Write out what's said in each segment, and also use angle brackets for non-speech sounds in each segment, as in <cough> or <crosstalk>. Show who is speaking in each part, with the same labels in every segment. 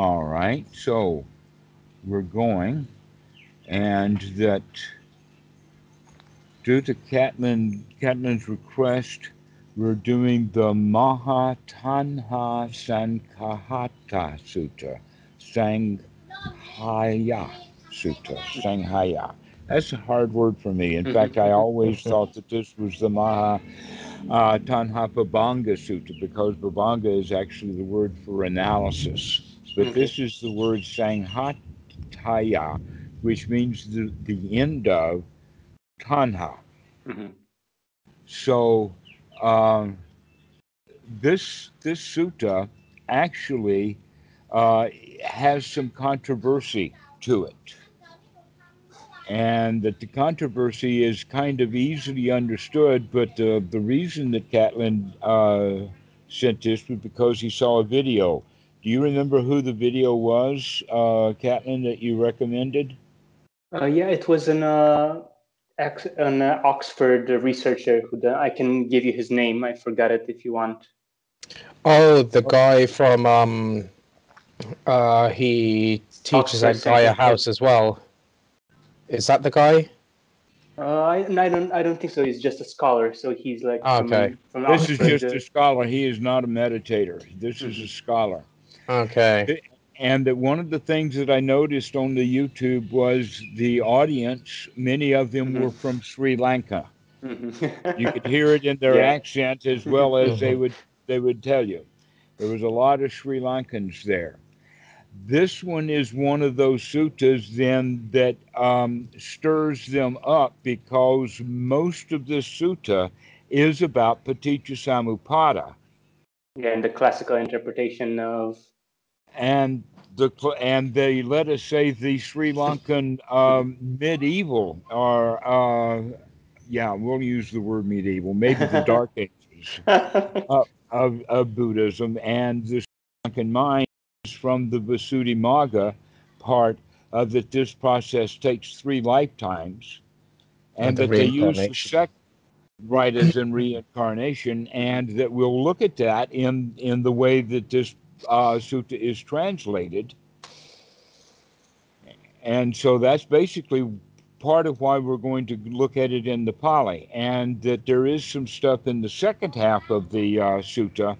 Speaker 1: All right, so we're going, and that due to Catalin, Catalin's request, we're doing the Mahatanha Sankhata Sutta, Sanghaya Sutta, Sanghaya. That's a hard word for me. In fact, I always thought that this was the Maha uh, Tanha Babanga Sutta because Babanga is actually the word for analysis. But this is the word Sanghataya, which means the, the end of Tanha.
Speaker 2: Mm-hmm.
Speaker 1: So um, this this sutta actually uh, has some controversy to it, and that the controversy is kind of easily understood. But uh, the reason that Catalin uh, sent this was because he saw a video. Do you remember who the video was, uh, Catalin, that you recommended?
Speaker 2: Uh, yeah, it was an uh, ex- an uh, Oxford researcher who the, I can give you his name. I forgot it if you want.
Speaker 3: Oh, the guy from um, uh, he teaches
Speaker 2: Oxford
Speaker 3: at Gaia House as well. Is that the guy?
Speaker 2: Uh, I, I don't I don't think so. He's just a scholar, so he's like
Speaker 3: Okay.
Speaker 2: from, from
Speaker 1: This is just
Speaker 2: uh,
Speaker 1: a scholar. He is not a meditator. This is a scholar.
Speaker 3: Okay.
Speaker 1: and that one of the things that I noticed on the YouTube was the audience, many of them
Speaker 2: Mhm.
Speaker 1: were from Sri Lanka.
Speaker 2: mhm.
Speaker 1: You could hear it in their
Speaker 2: Yeah.
Speaker 1: accent as well as they
Speaker 3: Mhm.
Speaker 1: would they would tell you. There was a lot of Sri Lankans there. This one is one of those suttas then that um, stirs them up because most of this sutta is about paticca samuppada.
Speaker 2: yeah, and the classical interpretation of
Speaker 1: and the and they let us say the Sri Lankan um, medieval or uh, yeah we'll use the word medieval maybe the <laughs> dark ages of, of Buddhism and the Sri Lankan mind from the Visuddhimagga part of that this process takes three lifetimes and,
Speaker 3: And the
Speaker 1: that they use the
Speaker 3: reincarnation.
Speaker 1: sec right as in reincarnation and that we'll look at that in in the way that this uh, sutta is translated and so that's basically part of why we're going to look at it in the Pali, and that there is some stuff in the second half of the uh, sutta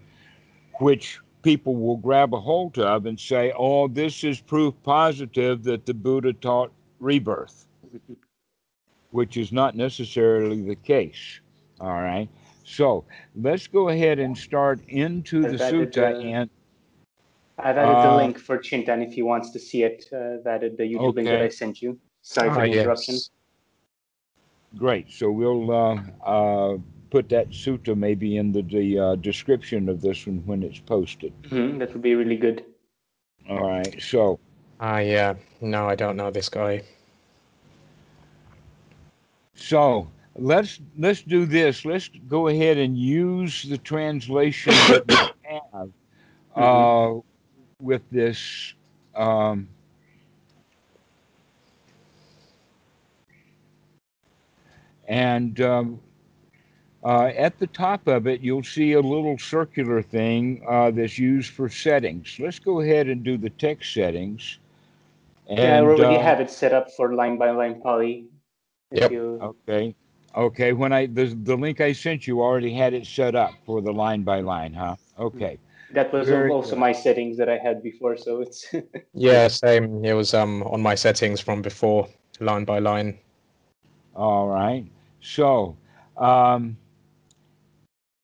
Speaker 1: which people will grab a hold of and say, oh, this is proof positive that the Buddha taught rebirth, which is not necessarily the case. All right. So let's go ahead and start into the
Speaker 2: I've added,
Speaker 1: sutta
Speaker 2: uh,
Speaker 1: and
Speaker 2: I've added the
Speaker 1: Uh,
Speaker 2: link for Chintan if he wants to see it. Uh, I've the YouTube link that I sent you. Sorry for
Speaker 3: Ah,
Speaker 2: the interruption.
Speaker 3: yes.
Speaker 1: Great. So we'll uh, uh, put that sutta maybe in the, the uh, description of this one when it's posted.
Speaker 2: Mhm, that would be really good.
Speaker 1: All right. So
Speaker 3: Ah, yeah. No, I don't know this guy.
Speaker 1: so let's let's do this. Let's go ahead and use the translation that we <coughs> have uh, with this. Um, and um, uh, at the top of it, you'll see a little circular thing uh, that's used for settings. Let's go ahead and do the text settings. And,
Speaker 2: yeah, I already
Speaker 1: uh,
Speaker 2: have it set up for line by line Pali.
Speaker 3: Yep.
Speaker 2: you-
Speaker 1: Okay. Okay. When I the the link I sent you already had it set up for the line by line, huh? Okay.
Speaker 2: That was
Speaker 1: Very
Speaker 2: also
Speaker 1: good.
Speaker 2: my settings that I had before, so it's <laughs>
Speaker 3: Yeah, same. It was um on my settings from before, line by line.
Speaker 1: All right. So, um,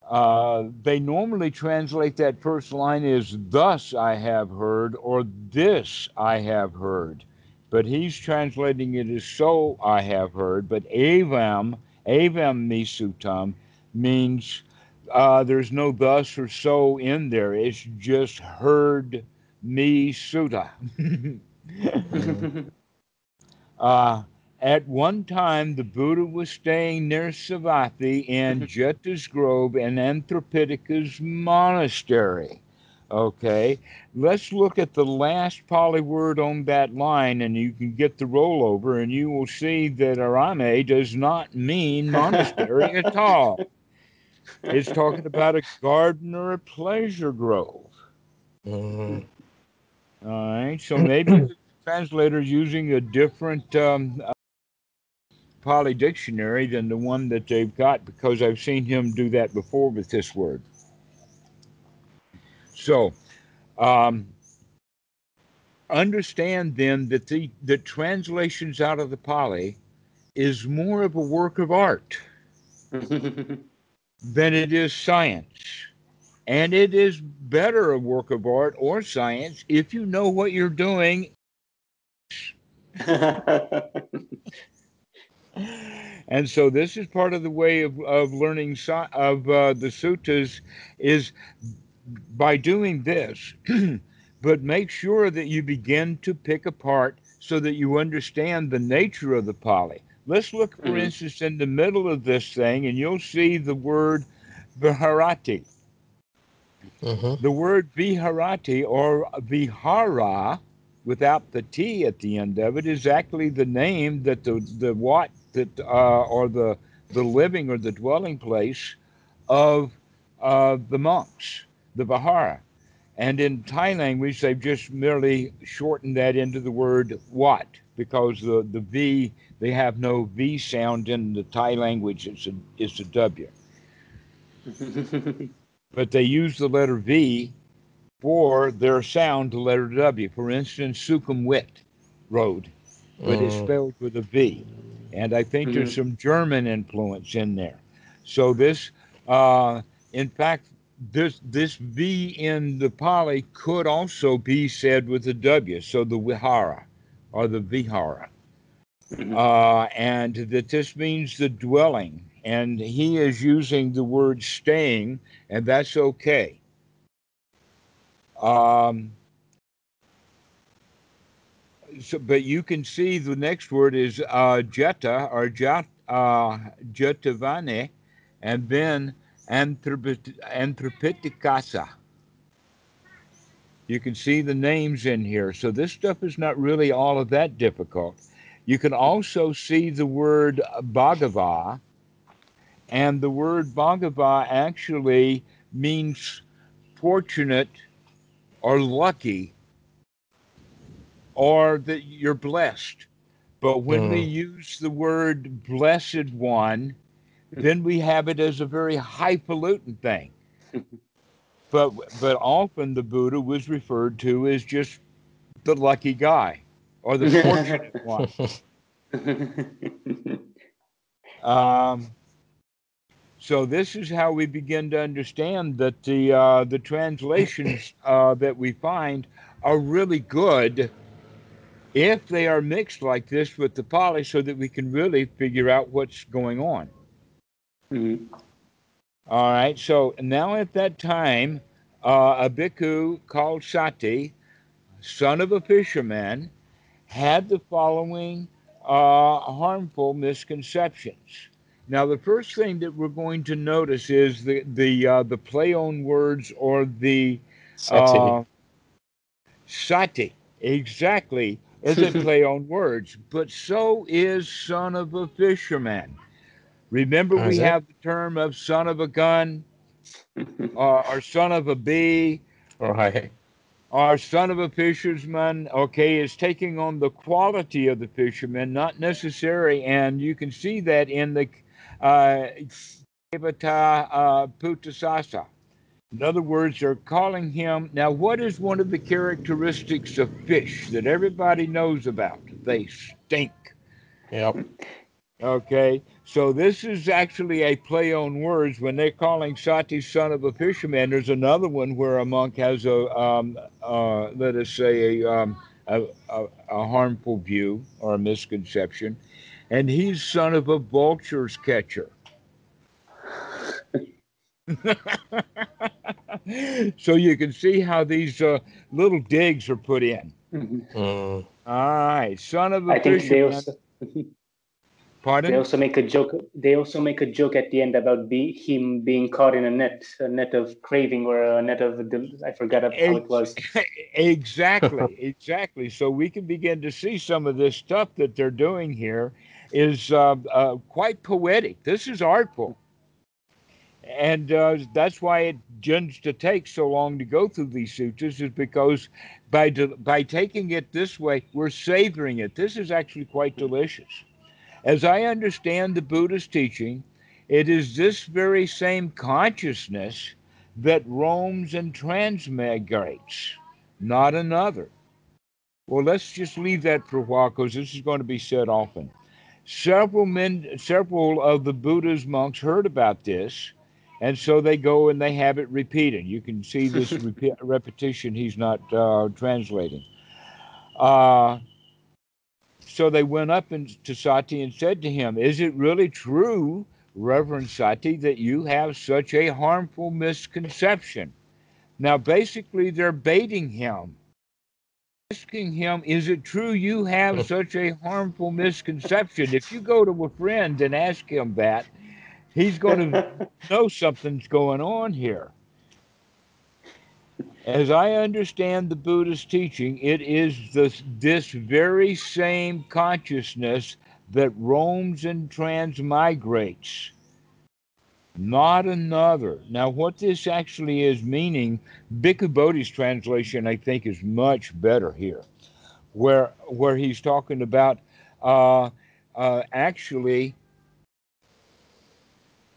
Speaker 1: uh, they normally translate that first line as "Thus I have heard" or "This I have heard," but he's translating it as "So I have heard." But "Avam," "Avam misutam" means uh, there's no "thus" or "so" in there. It's just "heard me sutta." <laughs> <laughs> Uh, at one time, the Buddha was staying near Savatthi in <laughs> Jeta's Grove in Anathapindika's monastery. Okay, let's look at the last Pali word on that line, and you can get the rollover, and you will see that Arame does not mean monastery at all. It's talking about a garden or a pleasure grove.
Speaker 3: Mm,
Speaker 1: All right. So maybe the translator's using a different um, uh, Pali dictionary than the one that they've got because I've seen him do that before with this word. So, um, understand then that the, the translations out of the Pali is more of a work of art <laughs> than it is science. And it is better a work of art or science if you know what you're doing. <laughs> and so this is part of the way of, of learning of uh, the suttas is by doing this <clears throat> but make sure that you begin to pick apart so that you understand the nature of the Pali. Let's look, for mm. instance, in the middle of this thing, and you'll see the word Viharati. Mm-hmm. The word Viharati or Vihara, without the T at the end of it, is actually the name that the, the what that uh, or the the living or the dwelling place of uh, the monks, the Vihara. And in Thai language, they've just merely shortened that into the word what, because the, the V, they have no V sound in the Thai language, it's a, it's a W. <laughs> but they use the letter V for their sound, the letter W. For instance, Sukhumvit Road, but it's mm. spelled with a V. And I think mm-hmm. there's some German influence in there. So this, uh, in fact, this this V in the Pali could also be said with a W, so the Vihara or the Vihara. Mm-hmm. Uh, and that this means the dwelling. And he is using the word staying, and that's okay. Um, so, but you can see the next word is uh, jeta or jat, uh, jetavane, and then Anathapindikassa. You can see the names in here. So this stuff is not really all of that difficult. You can also see the word Bhagava, and the word Bhagava actually means fortunate or lucky or that you're blessed. But when mm. we use the word blessed one, <laughs> then we have it as a very highfalutin thing. <laughs> but but often the Buddha was referred to as just the lucky guy or the fortunate <laughs> one. <laughs> Um, so this is how we begin to understand that the uh, the translations uh, that we find are really good if they are mixed like this with the Pali, so that we can really figure out what's going on. Mm-hmm. All right. So now at that time, uh, a bhikkhu called Sati, son of a fisherman, had the following uh, harmful misconceptions. Now, the first thing that we're going to notice is the the uh, the play on words or the
Speaker 3: sati. Uh,
Speaker 1: sati exactly is a <laughs> play on words, but so is son of a fisherman. Remember, we have the term of son of a gun, <laughs> uh, or son of a bee,
Speaker 3: right?
Speaker 1: Or son of a fisherman. Okay, is taking on the quality of the fisherman, not necessary, and you can see that in the uh, uh, Putasasa. In other words, they're calling him. Now, what is one of the characteristics of fish that everybody knows about? They stink.
Speaker 3: Yep.
Speaker 1: Okay. So this is actually a play on words. When they're calling Sati son of a fisherman, there's another one where a monk has a, um, uh, let us say, a, um, a, a, a, harmful view or a misconception, and he's son of a vulture's catcher. <laughs> so you can see how these uh, little digs are put in. Mm-hmm. Uh. All right, son of a I fisherman. <laughs> Pardon?
Speaker 2: They also make a joke. They also make a joke at the end about be, him being caught in a net, a net of craving or a net of I forgot how it was. <laughs>
Speaker 1: exactly, exactly. So we can begin to see some of this stuff that they're doing here is uh, uh, quite poetic. This is artful, and uh, that's why it tends to take so long to go through these sutras is because by de- by taking it this way we're savoring it this is actually quite delicious as i understand the buddha's teaching it is this very same consciousness that roams and transmigrates not another well let's just leave that for a while because this is going to be said often several men several of the buddha's monks heard about this and so they go and they have it repeated. You can see this <laughs> repetition he's not uh, translating. Uh, so they went up and, to Sati and said to him, Is it really true, Reverend Sati, that you have such a harmful misconception? Now, basically, they're baiting him, asking him, Is it true you have <laughs> such a harmful misconception? If you go to a friend and ask him that, He's going <laughs> to know something's going on here. As I understand the Buddhist teaching, it is this, this very same consciousness that roams and transmigrates, not another. Now, what this actually is meaning, Bhikkhu Bodhi's translation, I think, is much better here, where where he's talking about uh, uh, actually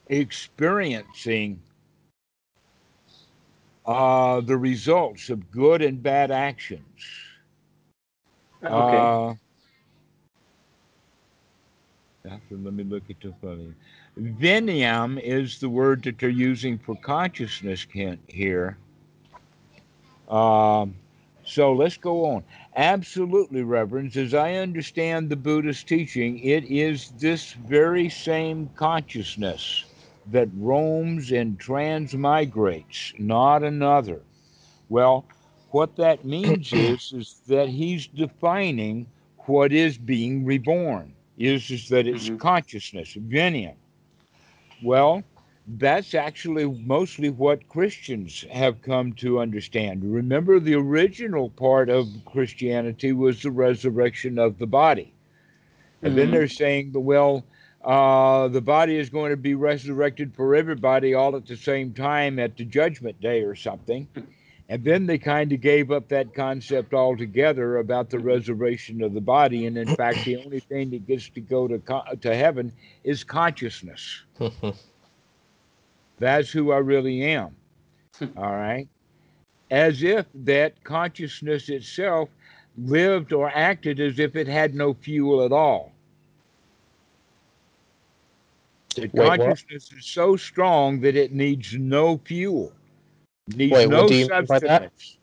Speaker 1: experiencing uh, the results of good and bad actions.
Speaker 2: Okay. Uh,
Speaker 1: let me look at the funny. Vinyam is the word that they're using for consciousness here. Um, so let's go on. Absolutely, Reverends. As I understand the Buddhist teaching, it is this very same consciousness that roams and transmigrates, not another. Well, what that means <clears throat> is, is that he's defining what is being reborn, is, is that it's mm-hmm. consciousness, vinyam. Well, that's actually mostly what Christians have come to understand. Remember, the original part of Christianity was the resurrection of the body. And mm-hmm. then they're saying, well, uh, the body is going to be resurrected for everybody all at the same time at the judgment day or something. And then they kind of gave up that concept altogether about the resurrection of the body. And in fact, the only thing that gets to go to, to heaven is consciousness. <laughs> That's who I really am. All right. As if that consciousness itself lived or acted as if it had no fuel at all. The Wait, consciousness what? is so strong that it needs no fuel, needs Wait, no substance.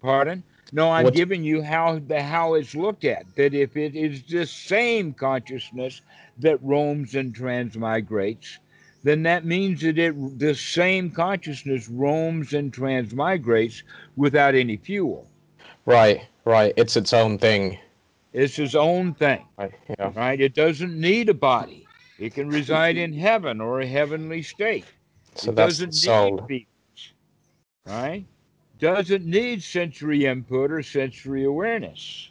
Speaker 1: Pardon? No, I'm giving you how the how it's looked at. That if it is this same consciousness that roams and transmigrates, then that means that it the same consciousness roams and transmigrates without any fuel.
Speaker 3: Right, right. It's its own thing.
Speaker 1: It's its own thing.
Speaker 3: Right. Yeah.
Speaker 1: Right. It doesn't need a body. It can reside in heaven or a heavenly state.
Speaker 3: So it that's doesn't soul. need
Speaker 1: right? Doesn't need sensory input or sensory awareness.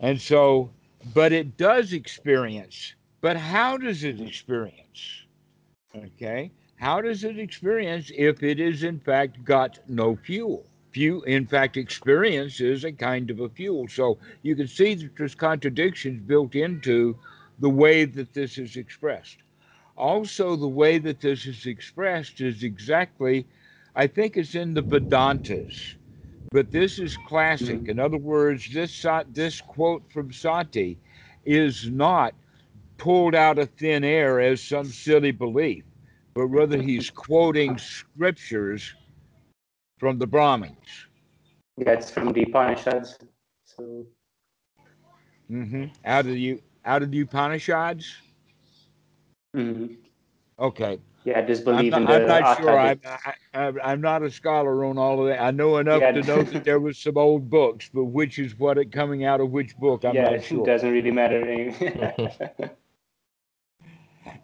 Speaker 1: And so, but it does experience. But how does it experience? Okay. How does it experience if it is in fact got no fuel? Fuel, in fact, experience is a kind of a fuel. So you can see that there's contradictions built into the way that this is expressed. Also, the way that this is expressed is exactly, I think it's in the Vedantas, but this is classic. Mm-hmm. In other words, this, this quote from Sati is not pulled out of thin air as some silly belief, but rather he's <laughs> quoting scriptures from the Brahmins.
Speaker 2: That's from the Upanishads. So.
Speaker 1: Mm-hmm. Out of the out of the Upanishads?
Speaker 2: Mm-hmm.
Speaker 1: Okay.
Speaker 2: Yeah, just believe
Speaker 1: I'm
Speaker 2: not,
Speaker 1: in the. I'm not sure. I'm, I, am not a scholar on all of that. I know enough yeah. to know that there was some old books, but which is what it coming out of which book? I'm
Speaker 2: yeah,
Speaker 1: not sure.
Speaker 2: it doesn't really matter. <laughs>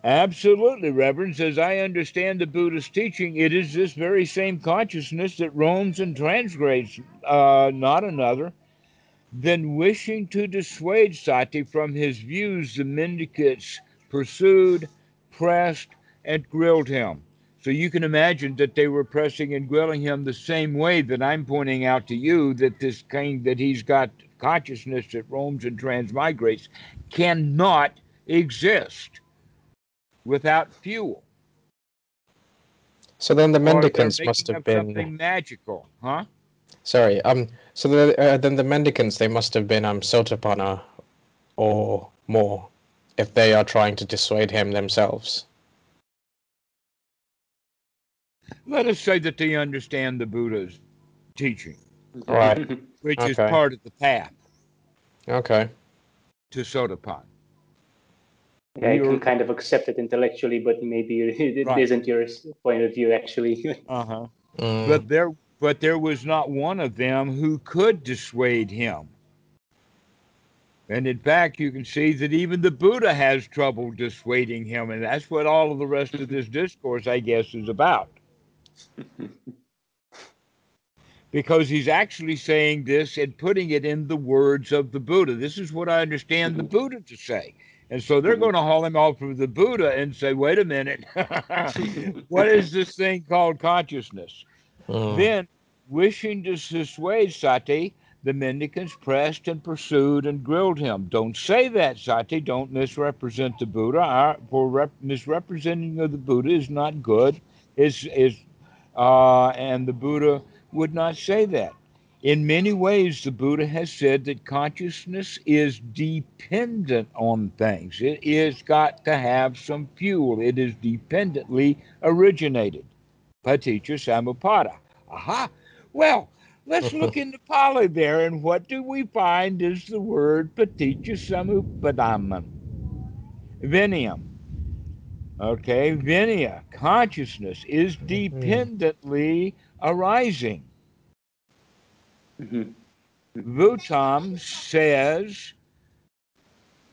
Speaker 1: Absolutely, Reverend. As I understand the Buddhist teaching, it is this very same consciousness that roams and transgrades, uh, not another. Then, wishing to dissuade Sati from his views, the mendicants pursued, pressed, and grilled him. So you can imagine that they were pressing and grilling him the same way that I'm pointing out to you that this kind that he's got consciousness that roams and transmigrates cannot exist without fuel.
Speaker 3: So then the mendicants must have been
Speaker 1: something magical, huh?
Speaker 3: Sorry. Um. So the, uh, then the mendicants they must have been um Sotapanna, or more, if they are trying to dissuade him themselves.
Speaker 1: Let us say that they understand the Buddha's teaching,
Speaker 3: Right. <laughs>
Speaker 1: which is part of the path
Speaker 3: Okay.
Speaker 1: to Sotapan.
Speaker 2: Yeah, you can kind of accept it intellectually, but maybe <laughs> it
Speaker 1: Right.
Speaker 2: not your point of view actually. <laughs>
Speaker 1: Uh huh.
Speaker 3: Mm,
Speaker 1: But there, but there was not one of them who could dissuade him. And in fact, you can see that even the Buddha has trouble dissuading him, and that's what all of the rest of this discourse, I guess, is about. <laughs> because he's actually saying this and putting it in the words of the Buddha. This is what I understand the Buddha to say. And so they're going to haul him off of the Buddha and say, wait a minute, <laughs> what is this thing called consciousness?
Speaker 3: Mm,
Speaker 1: Then, wishing to dissuade Sati, the mendicants pressed and pursued and grilled him. Don't say that, Sati. Don't misrepresent the Buddha. Our, for rep, misrepresenting of the Buddha is not good. Is is uh, and the Buddha would not say that. In many ways, the Buddha has said that consciousness is dependent on things. It is got to have some fuel. It is dependently originated. Paticca Samuppada. Aha. Well, let's look <laughs> in the Pali there, and what do we find is the word Paticca Samuppadam. Vinium. Okay, Vinaya, consciousness, is mm-hmm. dependently arising.
Speaker 2: Mm-hmm.
Speaker 1: Vutam says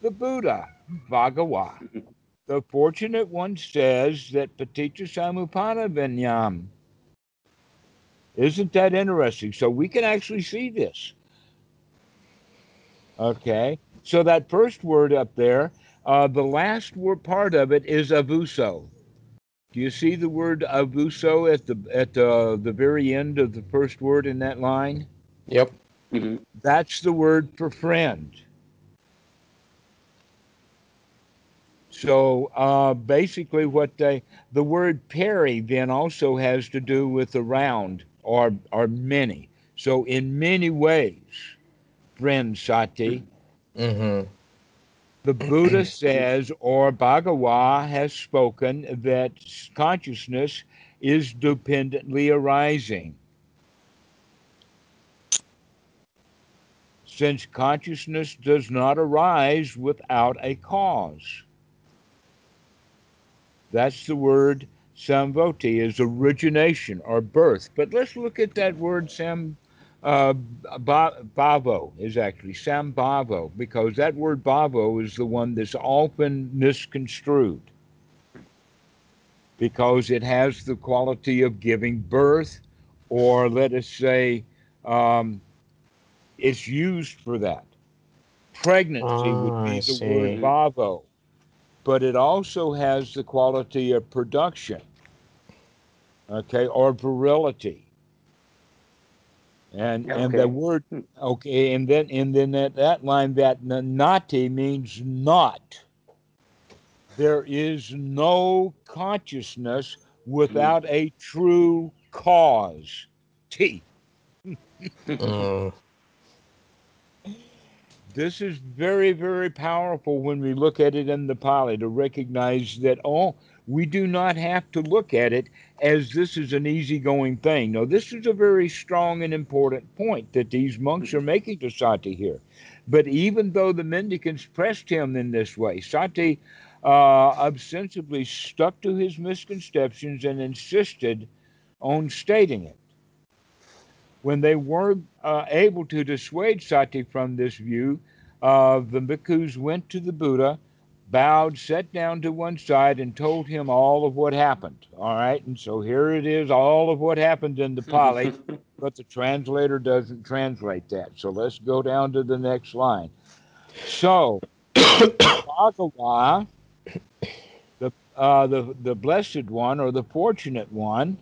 Speaker 1: the Buddha, Bhagawa. Mm-hmm. The fortunate one says that Paticca Samuppada Vinyam. Isn't that interesting? So we can actually see this. Okay. So that first word up there, uh, the last word part of it is avuso. Do you see the word avuso at the at the, the very end of the first word in that line?
Speaker 3: Yep.
Speaker 2: Mhm.
Speaker 1: That's the word for friend. So uh, basically, what they the word peri then also has to do with around or or many. So in many ways, friend Sati,
Speaker 3: Mm-hmm.
Speaker 1: the Buddha says, or Bhagawa has spoken that consciousness is dependently arising. Since consciousness does not arise without a cause. That's the word samvoti is origination or birth. But let's look at that word sam uh, ba- bhavo is actually sambhavo because that word bavo is the one that's often misconstrued because it has the quality of giving birth or let us say um, it's used for that pregnancy
Speaker 3: Ah,
Speaker 1: would be
Speaker 3: I
Speaker 1: the
Speaker 3: see.
Speaker 1: word bhavo but it also has the quality of production okay or virility. And and the word okay and then and then that, that line that nati means not. There is no consciousness without a true cause t. <laughs>
Speaker 3: Mm,
Speaker 1: this is very very powerful when we look at it in the pali to recognize that oh we do not have to look at it as this is an easygoing thing. No this is a very strong and important point that these monks are making to sati here. But even though the mendicants pressed him in this way sati uh, ostensibly stuck to his misconceptions and insisted on stating it when they were uh, able to dissuade Sati from this view, uh, the bhikkhus went to the Buddha, bowed, sat down to one side, and told him all of what happened. All right, and so here it is, all of what happened in the Pali, <laughs> but the translator doesn't translate that. So let's go down to the next line. So, Bhagawa, the uh, the the blessed one or the fortunate one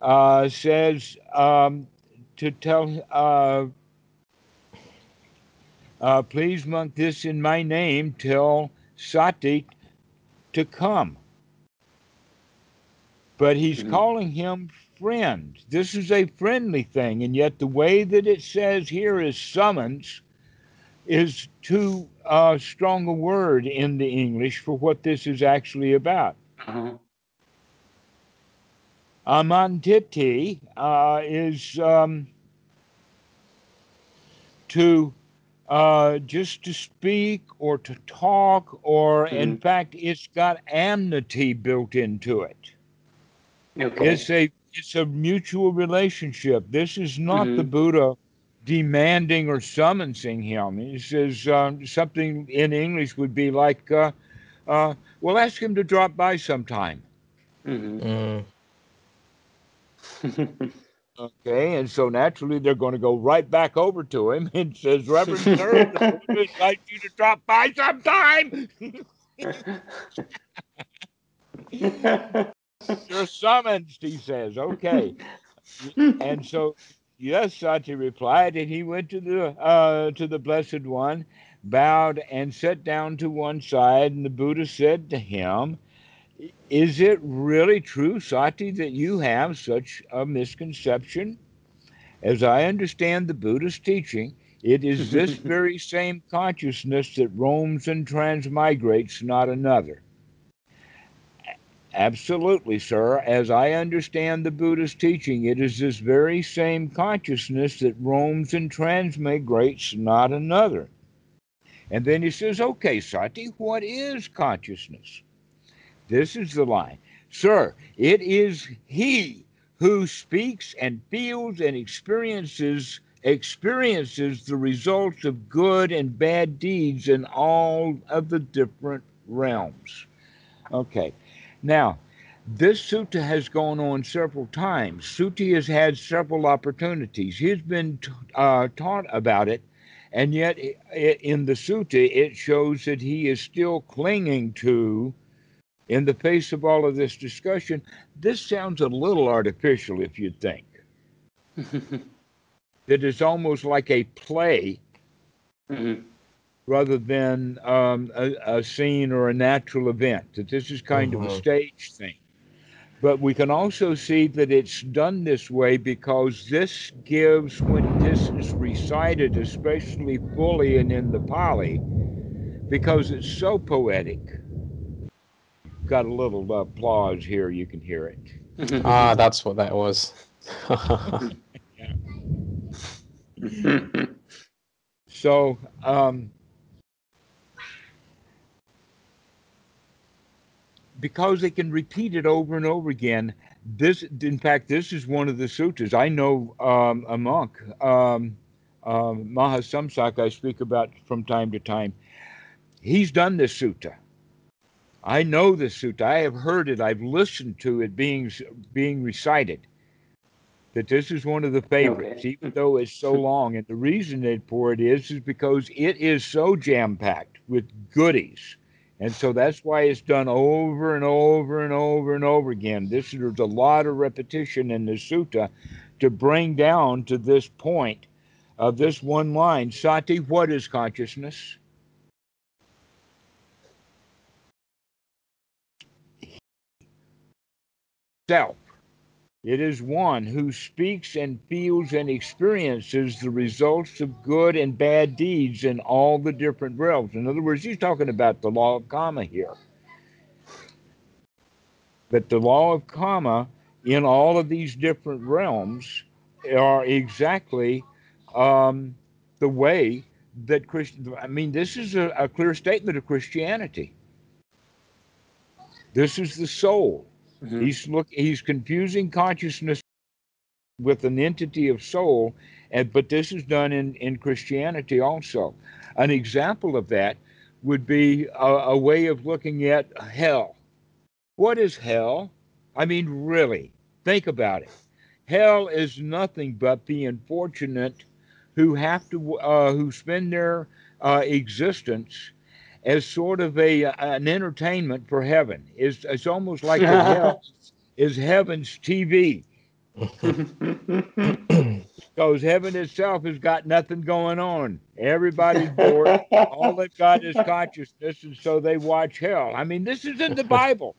Speaker 1: uh, says um, to tell. Uh, uh, please monk this in my name. Tell Sati to come. But he's
Speaker 2: Mhm.
Speaker 1: calling him friend. This is a friendly thing, and yet the way that it says here is summons is too uh, strong a word in the English for what this is actually about.
Speaker 2: Uh-huh.
Speaker 1: Amantiti uh, is um, to uh, just to speak or to talk, or in
Speaker 2: Mhm.
Speaker 1: fact, it's got amity built into it.
Speaker 2: Okay.
Speaker 1: It's a it's a mutual relationship. This is not the
Speaker 2: Mhm.
Speaker 1: Buddha demanding or summoning him. He says um, something in English would be like, uh, uh, "Well, ask him to drop by sometime."
Speaker 2: Mhm.
Speaker 3: Mm. <laughs>
Speaker 1: Okay, and so naturally they're going to go right back over to him and says, "Reverend <laughs> Sir, the Buddha invites you to drop by sometime." <laughs> You're summoned, he says. Okay. and so yes sati replied and he went to the uh, to the blessed one bowed and sat down to one side and the buddha said to him is it really true sati that you have such a misconception as i understand the buddha's teaching it is this <laughs> very same consciousness that roams and transmigrates not another Absolutely, sir. As I understand the Buddha's teaching, it is this very same consciousness that roams and transmigrates, not another. And then he says, Okay, Sati, what is consciousness? This is the line. Sir, it is he who speaks and feels and experiences experiences the results of good and bad deeds in all of the different realms. Okay. Now, this sutta has gone on several times. Suti has had several opportunities. He's been uh, taught about it, and yet i- i- in the sutta, it shows that he is still clinging to, in the face of all of this discussion, this sounds a little artificial if you think. <laughs> That it's almost like a play
Speaker 2: Mhm.
Speaker 1: rather than um, a, a scene or a natural event, that this is kind of a
Speaker 3: Mhm.
Speaker 1: stage thing. But we can also see that it's done this way because this gives, when this is recited, especially fully and in the Pali, because it's so poetic. Got a little applause here, you can hear it. <laughs>
Speaker 3: Ah, that's what that was. <laughs>
Speaker 1: So, um, because they can repeat it over and over again, this, in fact, this is one of the sutras. I know um, a monk, um, um, Mahasamsak, I speak about from time to time. He's done this sutta. I know the sutta. I have heard it. I've listened to it being being recited. That this is one of the favorites,
Speaker 2: Okay.
Speaker 1: even though it's so <laughs> long. And the reason it for it is is because it is so jam packed with goodies. And so that's why it's done over and over and over and over again. This there's a lot of repetition in the sutta to bring down to this point of this one line. Sati, what is consciousness? Self. It is one who speaks and feels and experiences the results of good and bad deeds in all the different realms. In other words, he's talking about the law of karma here. That the law of karma in all of these different realms are exactly um, the way that Christian. I mean, this is a, a clear statement of Christianity. This is the soul.
Speaker 2: Mhm.
Speaker 1: He's look he's confusing consciousness with an entity of soul, and but this is done in, in Christianity also. An example of that would be a, a way of looking at hell. What is hell? I mean, really, think about it. Hell is nothing but the unfortunate who have to uh, who spend their uh, existence as sort of a uh, an entertainment for heaven. It's, it's almost <laughs> like hell is heaven's TV. because heaven itself has got nothing going on. Everybody's bored. All they've got is consciousness, and so they watch hell. I mean, this is in the Bible.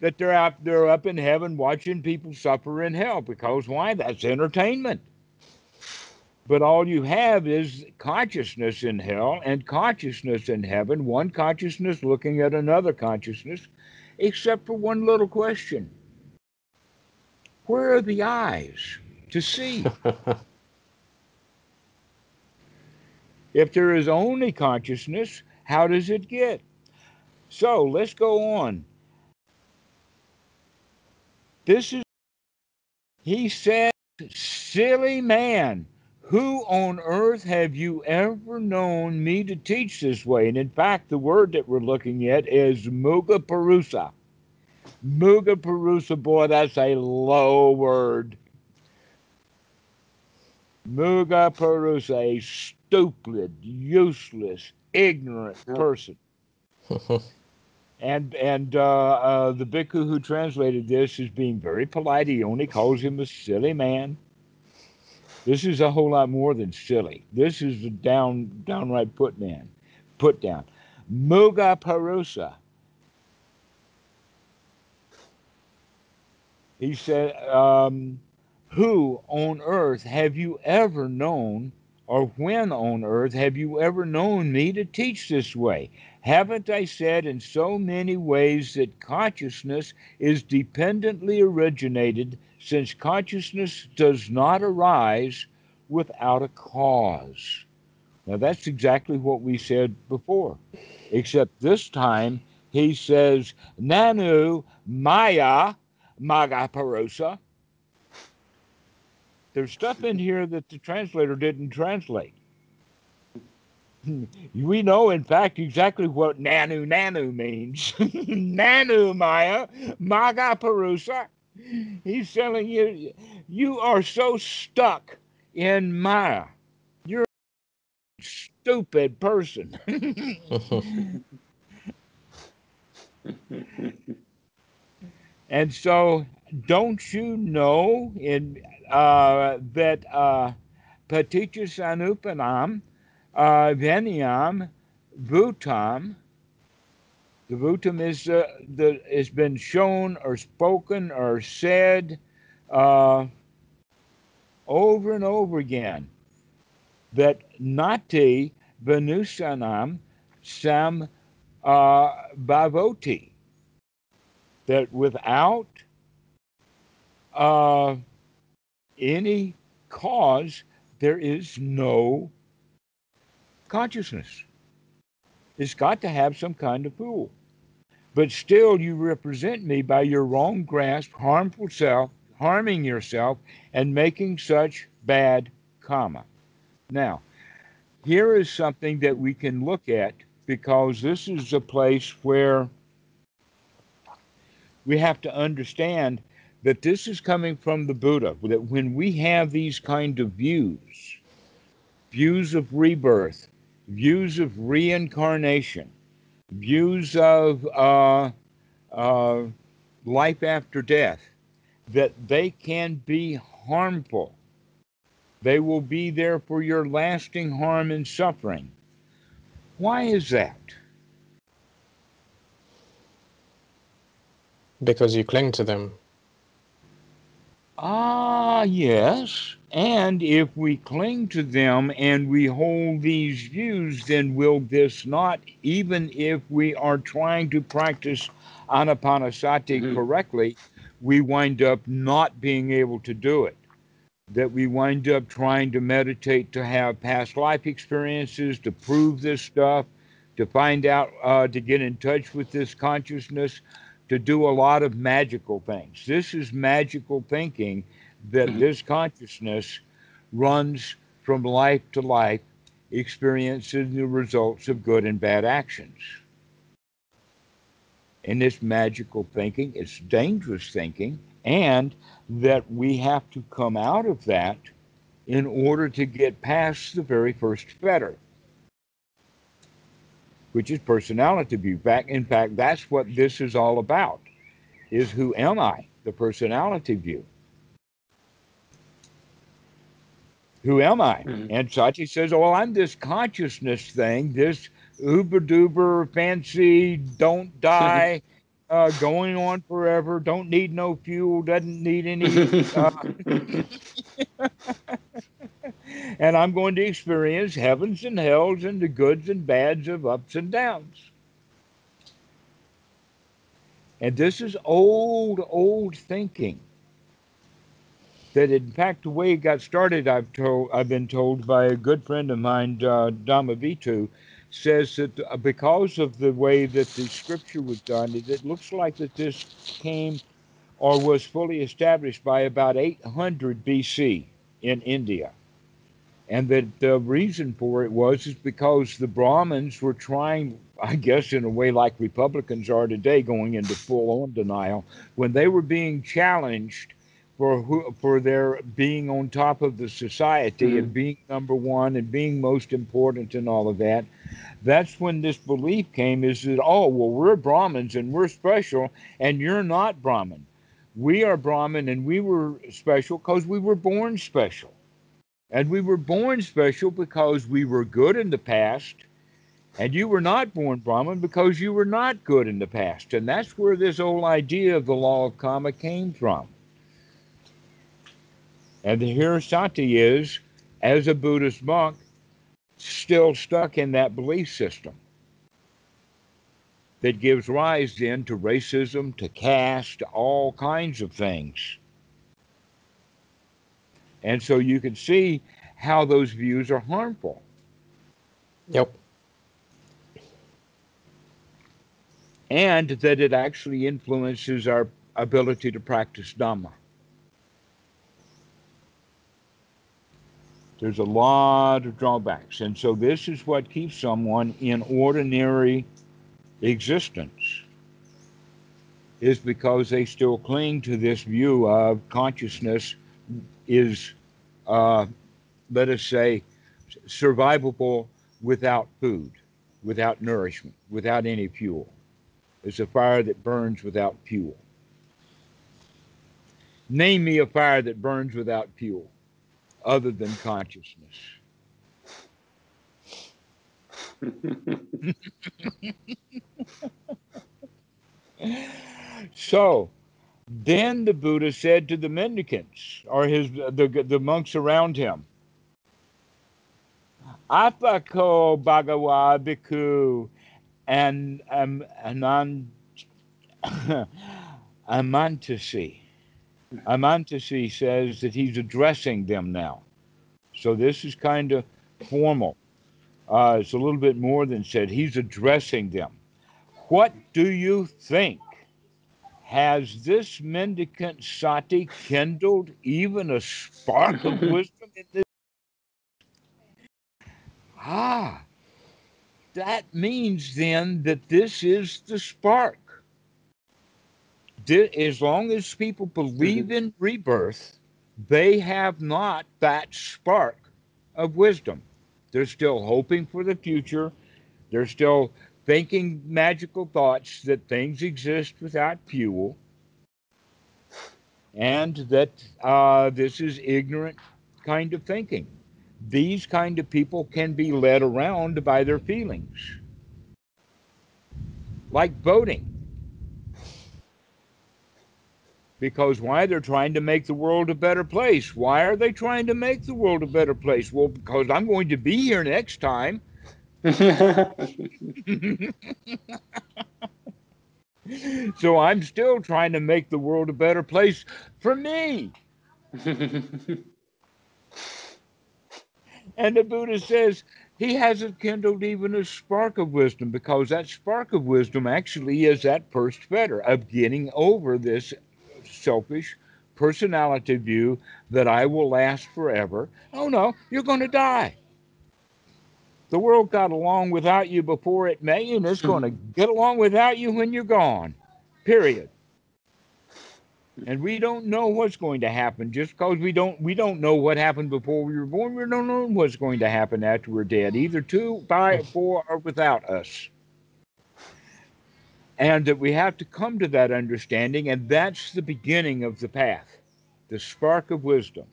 Speaker 1: that they're up, they're up in heaven watching people suffer in hell because why? That's entertainment. But all you have is consciousness in hell and consciousness in heaven, one consciousness looking at another consciousness, except for one little question Where are the eyes to see? <laughs> if there is only consciousness, how does it get? So let's go on. This is, he said, silly man who on earth have you ever known me to teach this way? And in fact, the word that we're looking at is Muga Parusa. Muga Parusa, boy, that's a low word. Muga Parusa, a stupid, useless, ignorant person. <laughs> and and uh, uh, the bhikkhu who translated this is being very polite. He only calls him a silly man. This is a whole lot more than silly. This is a down, downright put man, put down. Muga Parusa. He said, um, Who on earth have you ever known, or when on earth have you ever known me to teach this way? Haven't I said in so many ways that consciousness is dependently originated since consciousness does not arise without a cause. Now, that's exactly what we said before, except this time he says, Nanu Maya Magaparosa. There's stuff in here that the translator didn't translate. <laughs> we know, in fact, exactly what Nanu Nanu means. <laughs> nanu Maya Maga Magaparusa. He's telling you, you are so stuck in Maya. You're a stupid person. <laughs> and so, don't you know in uh, that uh, Paticca Samupannam, uh, Veniam, Bhutam, the Bhutam is uh, the has been shown or spoken or said uh, over and over again that nati venusanam sam uh, bhavoti. That without uh, any cause there is no consciousness it's got to have some kind of fool. But still, you represent me by your wrong grasp, harmful self, harming yourself, and making such bad karma. Now, here is something that we can look at because this is a place where we have to understand that this is coming from the Buddha, that when we have these kind of views, views of rebirth, views of reincarnation, views of uh, uh, life after death, that they can be harmful. They will be there for your lasting harm and suffering. Why is that?
Speaker 3: Because you cling to them.
Speaker 1: Ah, yes. And if we cling to them and we hold these views, then will this not, even if we are trying to practice anapanasati mm-hmm. correctly, we wind up not being able to do it? That we wind up trying to meditate to have past life experiences, to prove this stuff, to find out, uh, to get in touch with this consciousness, to do a lot of magical things. This is magical thinking that mm-hmm. this consciousness runs from life to life, experiencing the results of good and bad actions. And this magical thinking, it's dangerous thinking, and that we have to come out of that in order to get past the very first fetter. which is personality view. Back, in fact, that's what this is all about: is who am I? The personality view. Who am I? Mm-hmm. And Sati says, "Oh, well, I'm this consciousness thing, this uber duper fancy, don't die." <laughs> uh, going on forever, don't need no fuel, doesn't need any. Uh, <laughs> and I'm going to experience heavens and hells and the goods and bads of ups and downs. And this is old, old thinking. That in fact, the way it got started, I've told, I've been told by a good friend of mine, uh, Dhammavitu, says that uh, because of the way that the scripture was done, it, it looks like that this came or was fully established by about 800 BC in India. And that the reason for it was is because the Brahmins were trying, I guess, in a way like Republicans are today, going into full on denial, when they were being challenged for who, for their being on top of the society mm-hmm. and being number one and being most important and all of that. That's when this belief came: is that oh well, we're Brahmins and we're special, and you're not Brahmin. We are Brahmin and we were special because we were born special. And we were born special because we were good in the past, and you were not born Brahmin because you were not good in the past. And that's where this whole idea of the law of karma came from. And the Hirasati is, as a Buddhist monk, still stuck in that belief system that gives rise then to racism, to caste, to all kinds of things. And so you can see how those views are harmful.
Speaker 3: Yep.
Speaker 1: And that it actually influences our ability to practice Dhamma. There's a lot of drawbacks. And so this is what keeps someone in ordinary existence is because they still cling to this view of consciousness is, uh, let us say, survivable without food, without nourishment, without any fuel. It's a fire that burns without fuel. Name me a fire that burns without fuel other than consciousness. so then the Buddha said to the mendicants or his the, the monks around him, Apako Bhagawa Bhikkhu and um, Anand <coughs> Amantasi. Amantasi says that he's addressing them now. So this is kind of formal. Uh, it's a little bit more than said. He's addressing them. What do you think? Has this mendicant sati kindled even a spark of <laughs> wisdom in this? Ah, that means then that this is the spark as long as people believe mm-hmm. in rebirth, they have not that spark of wisdom. They're still hoping for the future. They're still thinking magical thoughts that things exist without fuel, and that uh, this is ignorant kind of thinking. These kind of people can be led around by their feelings, like voting because why? They're trying to make the world a better place. Why are they trying to make the world a better place? Well because i'm going to be here next time. <laughs> So i'm still trying to make the world a better place for me. And the buddha says he hasn't kindled even a spark of wisdom because that spark of wisdom actually is that first fetter of getting over this selfish personality view that I will last forever. Oh no, you're going to die. The world got along without you before it may, and it's going to hmm. get along without you when you're gone. Period. And we don't know what's going to happen just because we don't we don't know what happened before we were born. We don't know what's going to happen after we're dead, either to, by, for, or without us. And that we have to come to that understanding, and that's the beginning of the path, the spark of wisdom.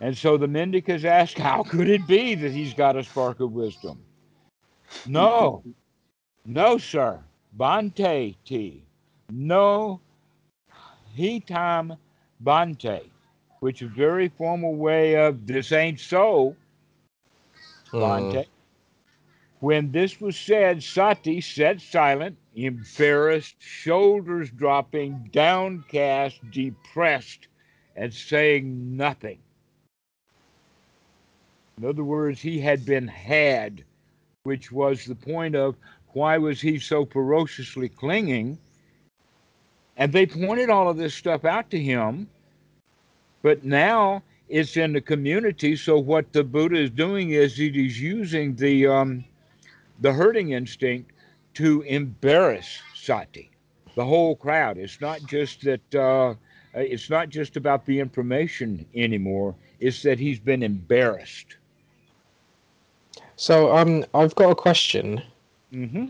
Speaker 1: And so the Mendikas ask, How could it be that he's got a spark of wisdom? No, no, sir. Bante ti. No, he hitam bante, which is a very formal way of this ain't so. Uh, bante. When this was said, Sati sat silent, embarrassed, shoulders dropping, downcast, depressed, and saying nothing. In other words, he had been had, which was the point of why was he so ferociously clinging? And they pointed all of this stuff out to him, but now it's in the community. So what the Buddha is doing is he is using the um, the herding instinct to embarrass sati, the whole crowd. It's not just that. Uh, it's not just about the information anymore. It's that he's been embarrassed.
Speaker 3: So um, I've got a question.
Speaker 1: Mm-hmm.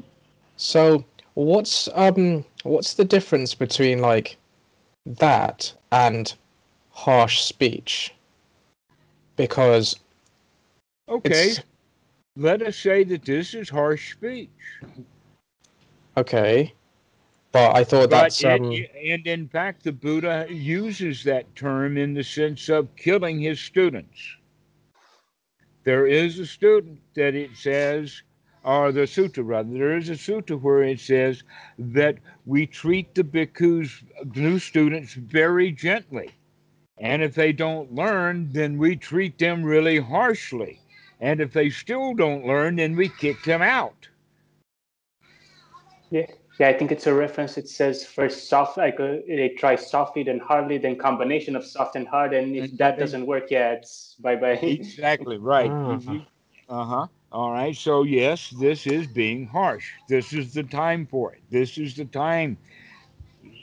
Speaker 3: So what's um what's the difference between like that and harsh speech? Because
Speaker 1: okay, let us say that this is harsh speech.
Speaker 3: Okay, but I thought
Speaker 1: but
Speaker 3: that's um.
Speaker 1: And in fact, the Buddha uses that term in the sense of killing his students. There is a student that it says or the sutta rather, there is a sutta where it says that we treat the bhikkhus, new students, very gently. And if they don't learn, then we treat them really harshly. And if they still don't learn, then we kick them out.
Speaker 2: Yeah, yeah. I think it's a reference. It says first soft, like uh, they try softly, then hardly, then combination of soft and hard. And if that doesn't work, yeah, it's bye bye.
Speaker 1: Exactly right.
Speaker 3: Uh-huh.
Speaker 1: Uh huh. All right. So, yes, this is being harsh. This is the time for it. This is the time.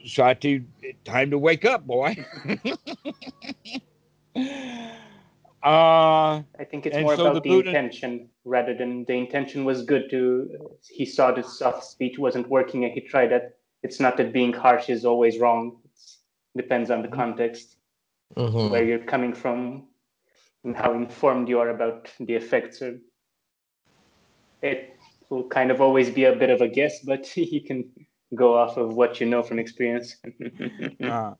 Speaker 1: Sati, time to wake up, boy. <laughs> uh,
Speaker 2: I think it's more
Speaker 1: so
Speaker 2: about
Speaker 1: the
Speaker 2: the,
Speaker 1: Buddha-
Speaker 2: intention rather than the intention was good to. He saw that soft speech wasn't working and he tried it. It's not that being harsh is always wrong. It depends on the context,
Speaker 3: mhm.
Speaker 2: where you're coming from, and how informed you are about the effects of it will kind of always be a bit of a guess, but <laughs> you can go off of what you know from experience. <laughs>
Speaker 1: uh,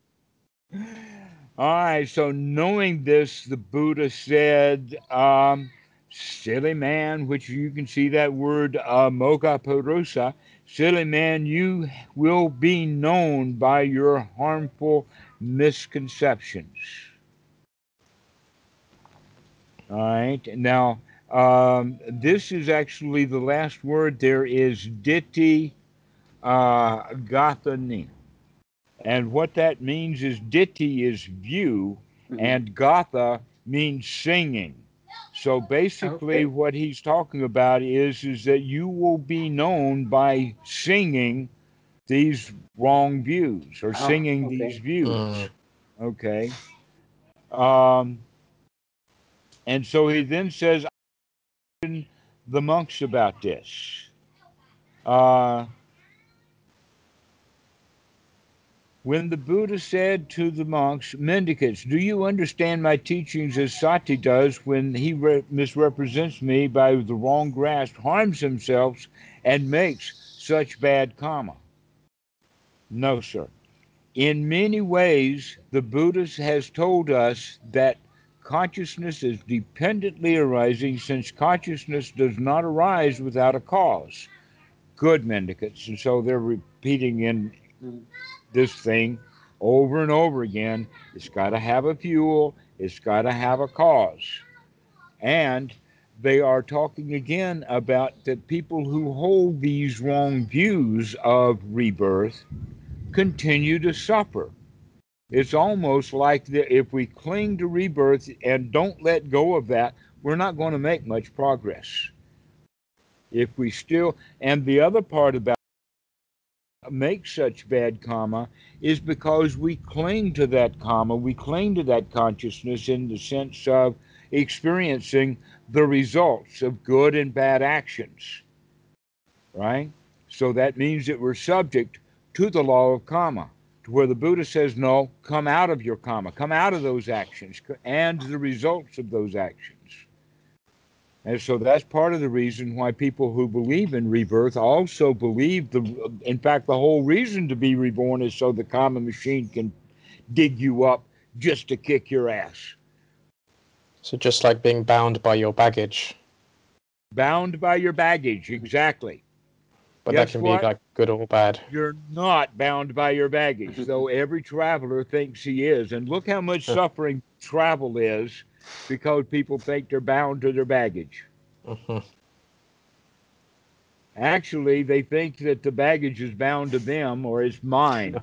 Speaker 1: all right. So, knowing this, the Buddha said, um, silly man, which you can see that word uh, moga purusa, silly man, you will be known by your harmful misconceptions. All right. Now, um, this is actually the last word. There is ditti uh, gathani. And what that means is ditti is view,
Speaker 2: Mhm.
Speaker 1: and gatha means singing. So basically,
Speaker 2: Okay.
Speaker 1: what he's talking about is is that you will be known by singing these wrong views or
Speaker 2: Oh,
Speaker 1: singing
Speaker 2: okay.
Speaker 1: these views.
Speaker 3: Mm.
Speaker 1: Okay. Um, and so he then says, the monks about this. Uh, when the Buddha said to the monks, mendicants, do you understand my teachings as Sati does when he re- misrepresents me by the wrong grasp, harms himself, and makes such bad karma? No, sir. In many ways, the Buddha has told us that consciousness is dependently arising since consciousness does not arise without a cause. Good mendicants. And so they're repeating in
Speaker 2: Mm.
Speaker 1: This thing over and over again. It's got to have a fuel, it's got to have a cause. And they are talking again about that people who hold these wrong views of rebirth continue to suffer. It's almost like the, if we cling to rebirth and don't let go of that, we're not going to make much progress. If we still, and the other part about make such bad karma is because we cling to that karma, we cling to that consciousness in the sense of experiencing the results of good and bad actions. Right? So that means that we're subject to the law of karma, to where the Buddha says, no, come out of your karma, come out of those actions and the results of those actions. And so that's part of the reason why people who believe in rebirth also believe the, in fact, the whole reason to be reborn is so the karma machine can dig you up just to kick your ass.
Speaker 3: So just like being bound by your baggage.
Speaker 1: Bound by your baggage, exactly.
Speaker 3: But Guess that can what? be like good or bad.
Speaker 1: You're not bound by your baggage, though every traveler thinks he is. And look how much <laughs> suffering travel is because people think they're bound to their baggage. Uh-huh. Actually, they think that the baggage is bound to them or it's mine.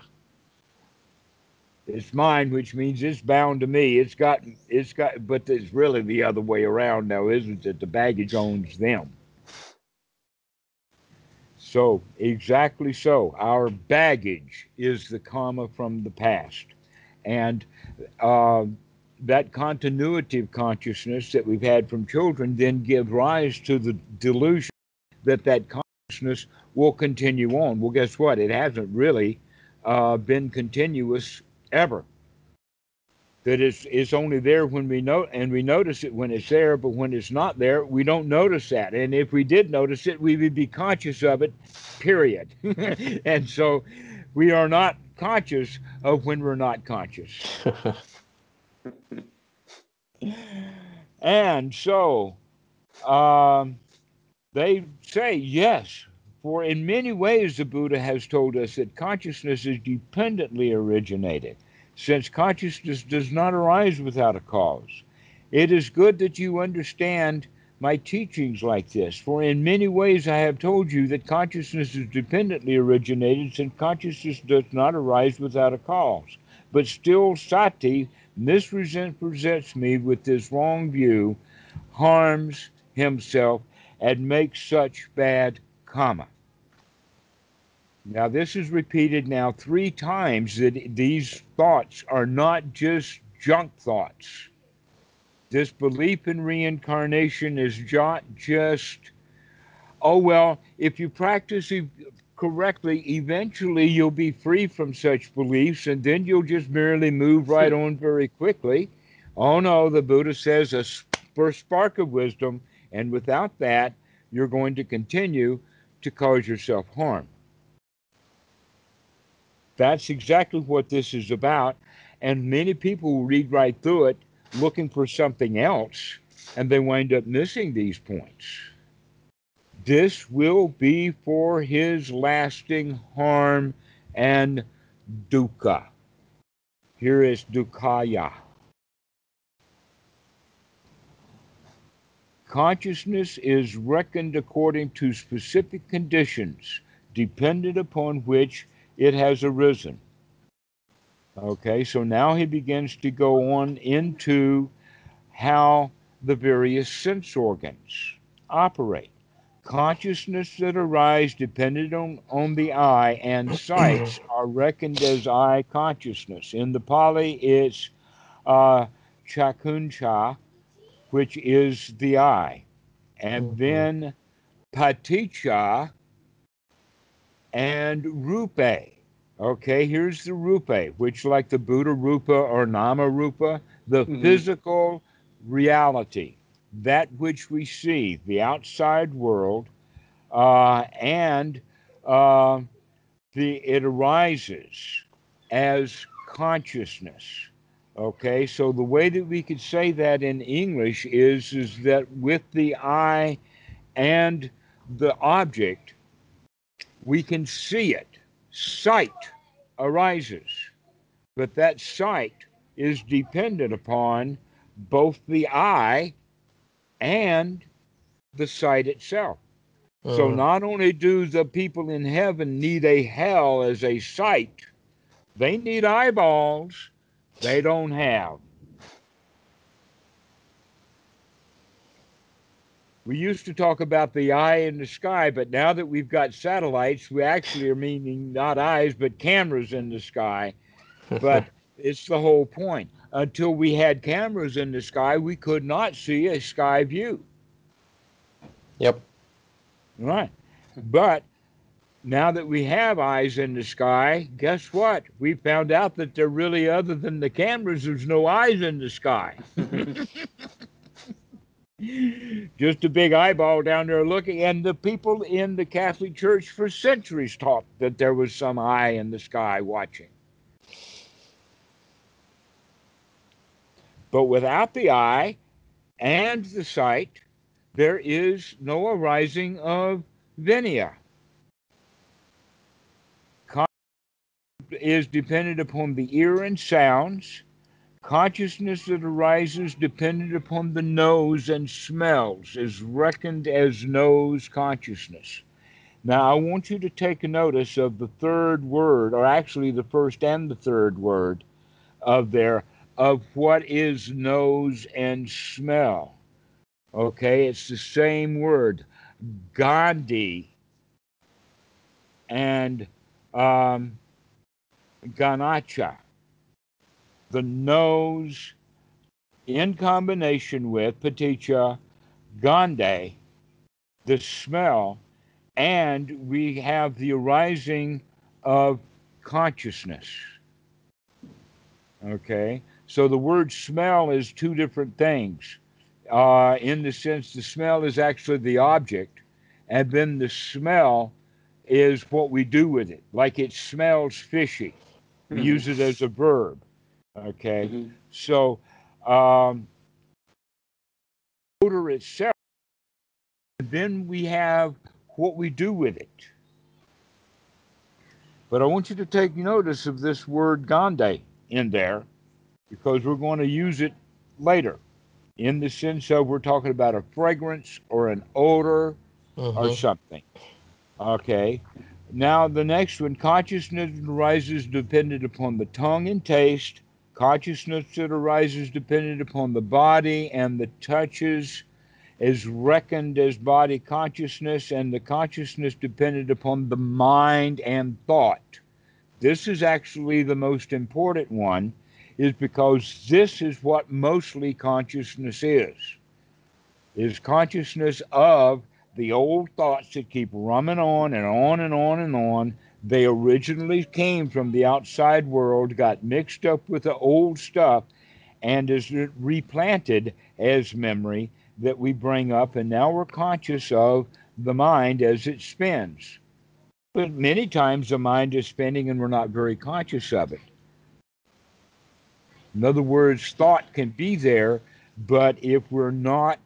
Speaker 1: it's mine, which means it's bound to me. It's got, it's got, but it's really the other way around now, isn't it? The baggage owns them. So, exactly so. Our baggage is the karma from the past. And uh, that continuity of consciousness that we've had from children then gives rise to the delusion that that consciousness will continue on. Well, guess what? It hasn't really uh, been continuous ever. That it's, it's only there when we know, and we notice it when it's there, but when it's not there, we don't notice that. And if we did notice it, we would be conscious of it, period. <laughs> and so we are not conscious of when we're not conscious. <laughs> and so um, they say yes, for in many ways the Buddha has told us that consciousness is dependently originated, since consciousness does not arise without a cause. It is good that you understand my teachings like this, for in many ways I have told you that consciousness is dependently originated, since consciousness does not arise without a cause. But still, sati misrepresents me with this wrong view, harms himself, and makes such bad karma. Now, this is repeated now three times that these thoughts are not just junk thoughts. This belief in reincarnation is not just, oh, well, if you practice correctly, eventually you'll be free from such beliefs and then you'll just merely move right on very quickly. Oh no, the Buddha says a first spark of wisdom, and without that, you're going to continue to cause yourself harm. That's exactly what this is about. And many people read right through it looking for something else, and they wind up missing these points. This will be for his lasting harm and dukkha. Here is dukkhaya. Consciousness is reckoned according to specific conditions dependent upon which it has arisen. Okay, so now he begins to go on into how the various sense organs operate consciousness that arise dependent on, on the eye and <clears throat> sights are reckoned as eye consciousness. In the Pali, it's uh, chakuncha, which is the eye. And mm-hmm. then paticca and rupe. Okay, here's the rupe, which like the Buddha rupa or nama rupa, the mm-hmm. physical reality that which we see, the outside world, uh, and uh, the it arises as consciousness. Okay, so the way that we could say that in English is is that with the eye and the object, we can see it. Sight arises, but that sight is dependent upon both the eye and the sight itself. Uh-huh. So not only do the people in heaven need a hell as a sight, they need eyeballs they don't have. We used to talk about the eye in the sky, but now that we've got satellites, we actually are meaning not eyes, but cameras in the sky. <laughs> But it's the whole point until we had cameras in the sky, we could not see a sky view.
Speaker 3: Yep.
Speaker 1: Right. But now that we have eyes in the sky, guess what? We found out that there really, other than the cameras, there's no eyes in the sky. <laughs> Just a big eyeball down there looking. And the people in the Catholic Church for centuries taught that there was some eye in the sky watching. But without the eye and the sight, there is no arising of Vinnana. is dependent upon the ear and sounds. Consciousness that arises dependent upon the nose and smells is reckoned as nose consciousness. Now, I want you to take notice of the third word, or actually the first and the third word of there, of what is nose and smell. Okay, it's the same word, Gandhi and um, Ganacha, the nose in combination with Paticca, Gande, the smell, and we have the arising of consciousness. Okay, so the word smell is two different things. Uh, in the sense, the smell is actually the object, and then the smell is what we do with it. Like it smells fishy mm-hmm. use it as a verb. Okay, mm-hmm. so um, odor itself. Then we have what we do with it. But I want you to take notice of this word gande in there because we're going to use it later in the sense of we're talking about a fragrance or an odor uh-huh. or something. Okay. Now, the next one consciousness arises dependent upon the tongue and taste, consciousness that arises dependent upon the body and the touches is reckoned as body consciousness, and the consciousness dependent upon the mind and thought. This is actually the most important one, is because this is what mostly consciousness is. Is consciousness of the old thoughts that keep running on and on and on and on. They originally came from the outside world, got mixed up with the old stuff, and is replanted as memory that we bring up, and now we're conscious of the mind as it spins. But many times the mind is spinning and we're not very conscious of it. In other words, thought can be there, but if we're not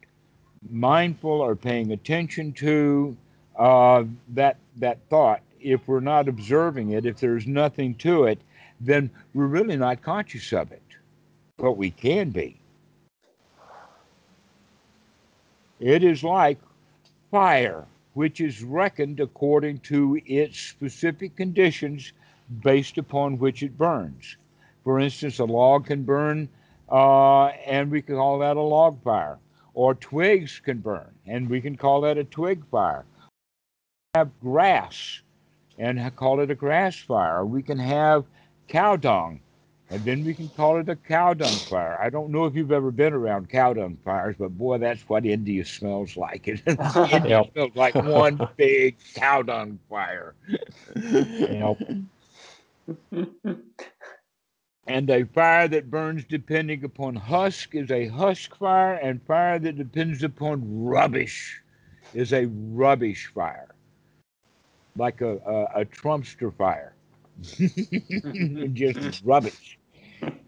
Speaker 1: mindful or paying attention to uh, that that thought, if we're not observing it, if there's nothing to it, then we're really not conscious of it. But we can be. It is like fire, which is reckoned according to its specific conditions based upon which it burns. For instance, a log can burn, uh, and we can call that a log fire or twigs can burn, and we can call that a twig fire. We have grass and call it a grass fire. We can have cow dung, and then we can call it a cow dung fire. I don't know if you've ever been around cow dung fires, but boy, that's what India smells like. <laughs> It <laughs> India smells like one <laughs> big cow dung fire. yep. And a fire that burns depending upon husk is a husk fire, and fire that depends upon rubbish is a rubbish fire, like a, a, a Trumpster fire, <laughs> just rubbish.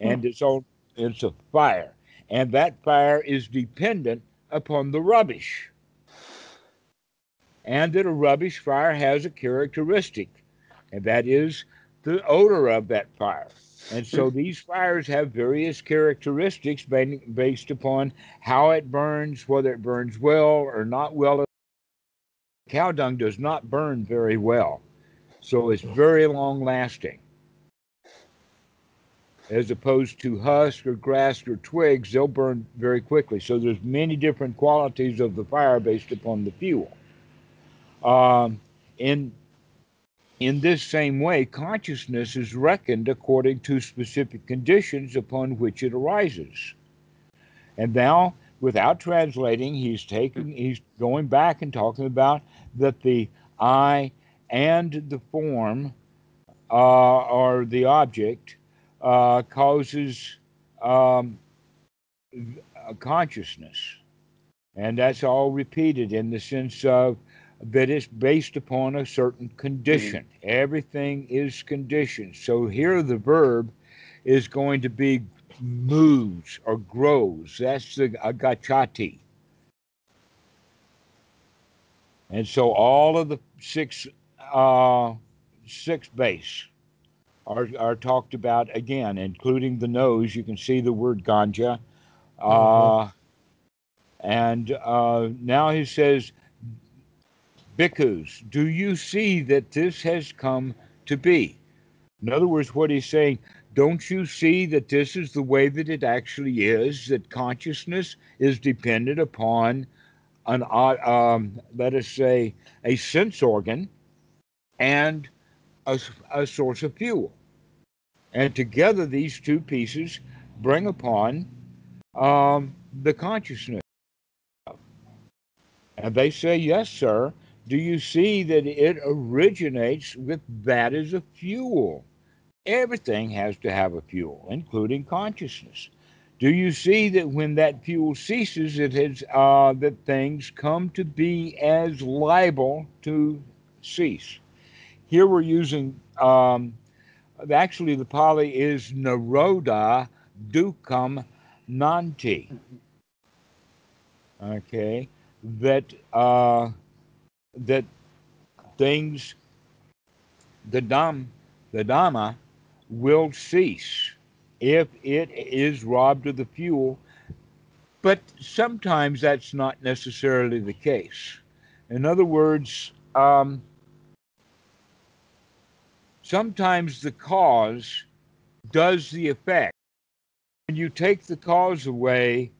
Speaker 1: And it's all it's a fire, and that fire is dependent upon the rubbish, and that a rubbish fire has a characteristic, and that is the odor of that fire. And so these fires have various characteristics based upon how it burns, whether it burns well or not well. Cow dung does not burn very well, so it's very long lasting. As opposed to husk or grass or twigs, they'll burn very quickly. So there's many different qualities of the fire based upon the fuel. Um, in in this same way, consciousness is reckoned according to specific conditions upon which it arises. And now, without translating, he's taking he's going back and talking about that the eye and the form uh, or the object uh, causes um, consciousness. And that's all repeated in the sense of that it's based upon a certain condition. Mm-hmm. Everything is conditioned. So here the verb is going to be moves or grows. That's the agachati. And so all of the six uh, six base are, are talked about again, including the nose. You can see the word ganja. Uh, mm-hmm. And uh, now he says, Bhikkhus, do you see that this has come to be? In other words, what he's saying, don't you see that this is the way that it actually is, that consciousness is dependent upon an, um, let us say, a sense organ and a, a source of fuel. And together, these two pieces bring upon um, the consciousness. And they say, Yes, sir. Do you see that it originates with that as a fuel? Everything has to have a fuel, including consciousness. Do you see that when that fuel ceases, it has uh, that things come to be as liable to cease? Here we're using um, actually the Pali is Naroda Dukam Nanti. Okay, that uh, that things the dam the dhamma will cease if it is robbed of the fuel. But sometimes that's not necessarily the case. In other words, um, sometimes the cause does the effect. When you take the cause away,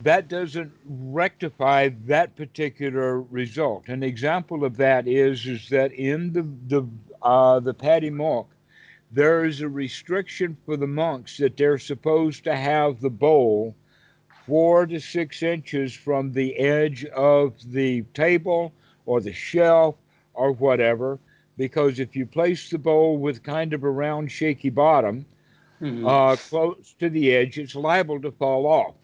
Speaker 1: that doesn't rectify that particular result. An example of that is is that in the the uh, the Patimokkha, there is a restriction for the monks that they're supposed to have the bowl four to six inches from the edge of the table or the shelf or whatever, because if you place the bowl with kind of a round, shaky bottom mm-hmm. uh, close to the edge, it's liable to fall off.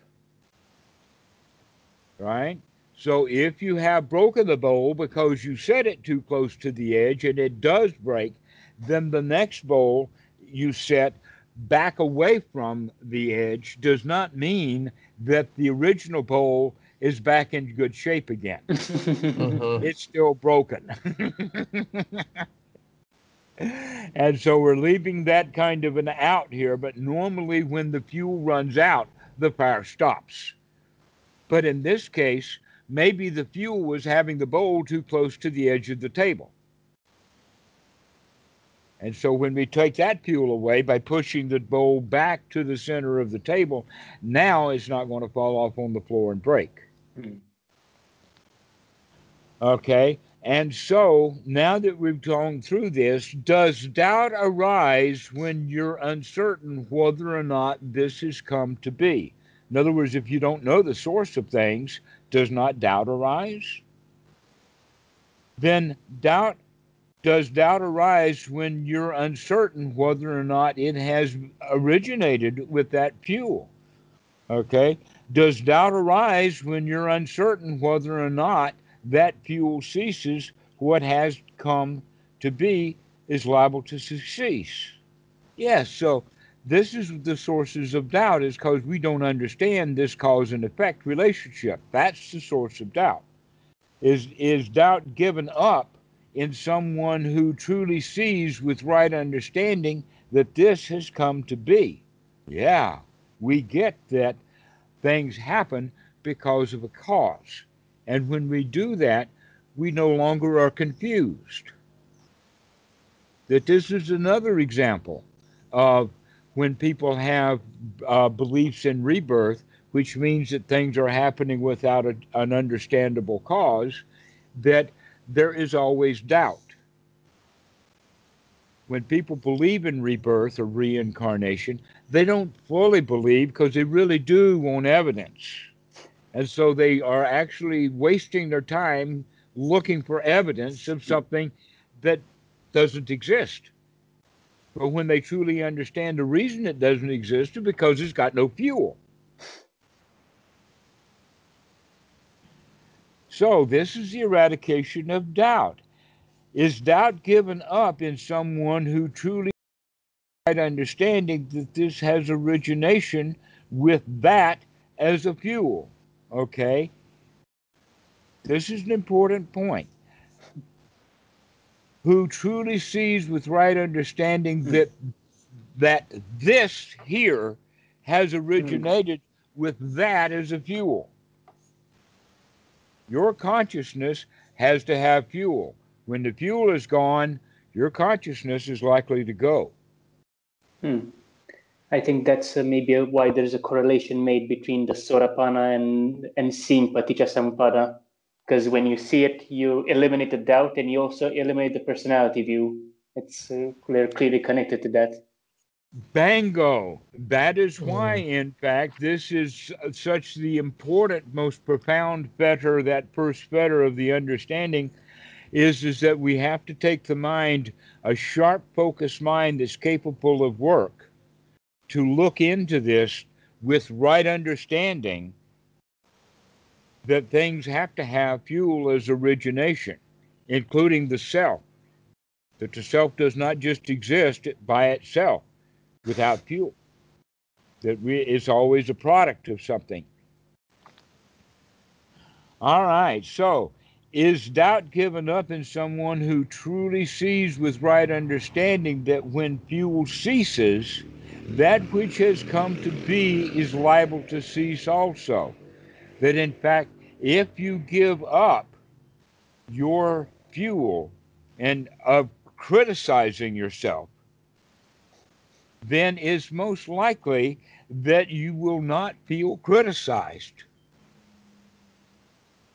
Speaker 1: Right? So if you have broken the bowl because you set it too close to the edge and it does break, then the next bowl you set back away from the edge does not mean that the original bowl is back in good shape again. uh-huh. <laughs> It's still broken. <laughs> and so we're leaving that kind of an out here, but normally when the fuel runs out, the fire stops. But in this case, maybe the fuel was having the bowl too close to the edge of the table. And so when we take that fuel away by pushing the bowl back to the center of the table, now it's not going to fall off on the floor and break. Hmm. Okay. And so now that we've gone through this, does doubt arise when you're uncertain whether or not this has come to be? In other words, if you don't know the source of things, does not doubt arise? Then doubt does doubt arise when you're uncertain whether or not it has originated with that fuel? Okay. Does doubt arise when you're uncertain whether or not that fuel ceases, what has come to be is liable to cease? Yes. So this is the sources of doubt is because we don't understand this cause and effect relationship. That's the source of doubt. Is is doubt given up in someone who truly sees with right understanding that this has come to be. Yeah, we get that things happen because of a cause. And when we do that, we no longer are confused. That this is another example of when people have uh, beliefs in rebirth, which means that things are happening without a, an understandable cause, that there is always doubt. When people believe in rebirth or reincarnation, they don't fully believe because they really do want evidence. And so they are actually wasting their time looking for evidence of something that doesn't exist. But when they truly understand the reason it doesn't exist is because it's got no fuel. So, this is the eradication of doubt. Is doubt given up in someone who truly right understanding that this has origination with that as a fuel? Okay? This is an important point. Who truly sees with right understanding that that this here has originated with that as a fuel. Your consciousness has to have fuel. When the fuel is gone, your consciousness is likely to go.
Speaker 2: Hmm. I think that's uh, maybe why there's a correlation made between the Sotapanna and, and seeing Paticca Samuppada. Because when you see it, you eliminate the doubt and you also eliminate the personality view. It's uh, clearly connected to that.
Speaker 1: Bango. That is why, in fact, this is such the important, most profound fetter, that first fetter of the understanding is, is that we have to take the mind, a sharp, focused mind that's capable of work, to look into this with right understanding that things have to have fuel as origination, including the self. That the self does not just exist by itself without fuel. That is always a product of something. All right, so is doubt given up in someone who truly sees with right understanding that when fuel ceases, that which has come to be is liable to cease also? That in fact, if you give up your fuel and of criticizing yourself, then it's most likely that you will not feel criticized.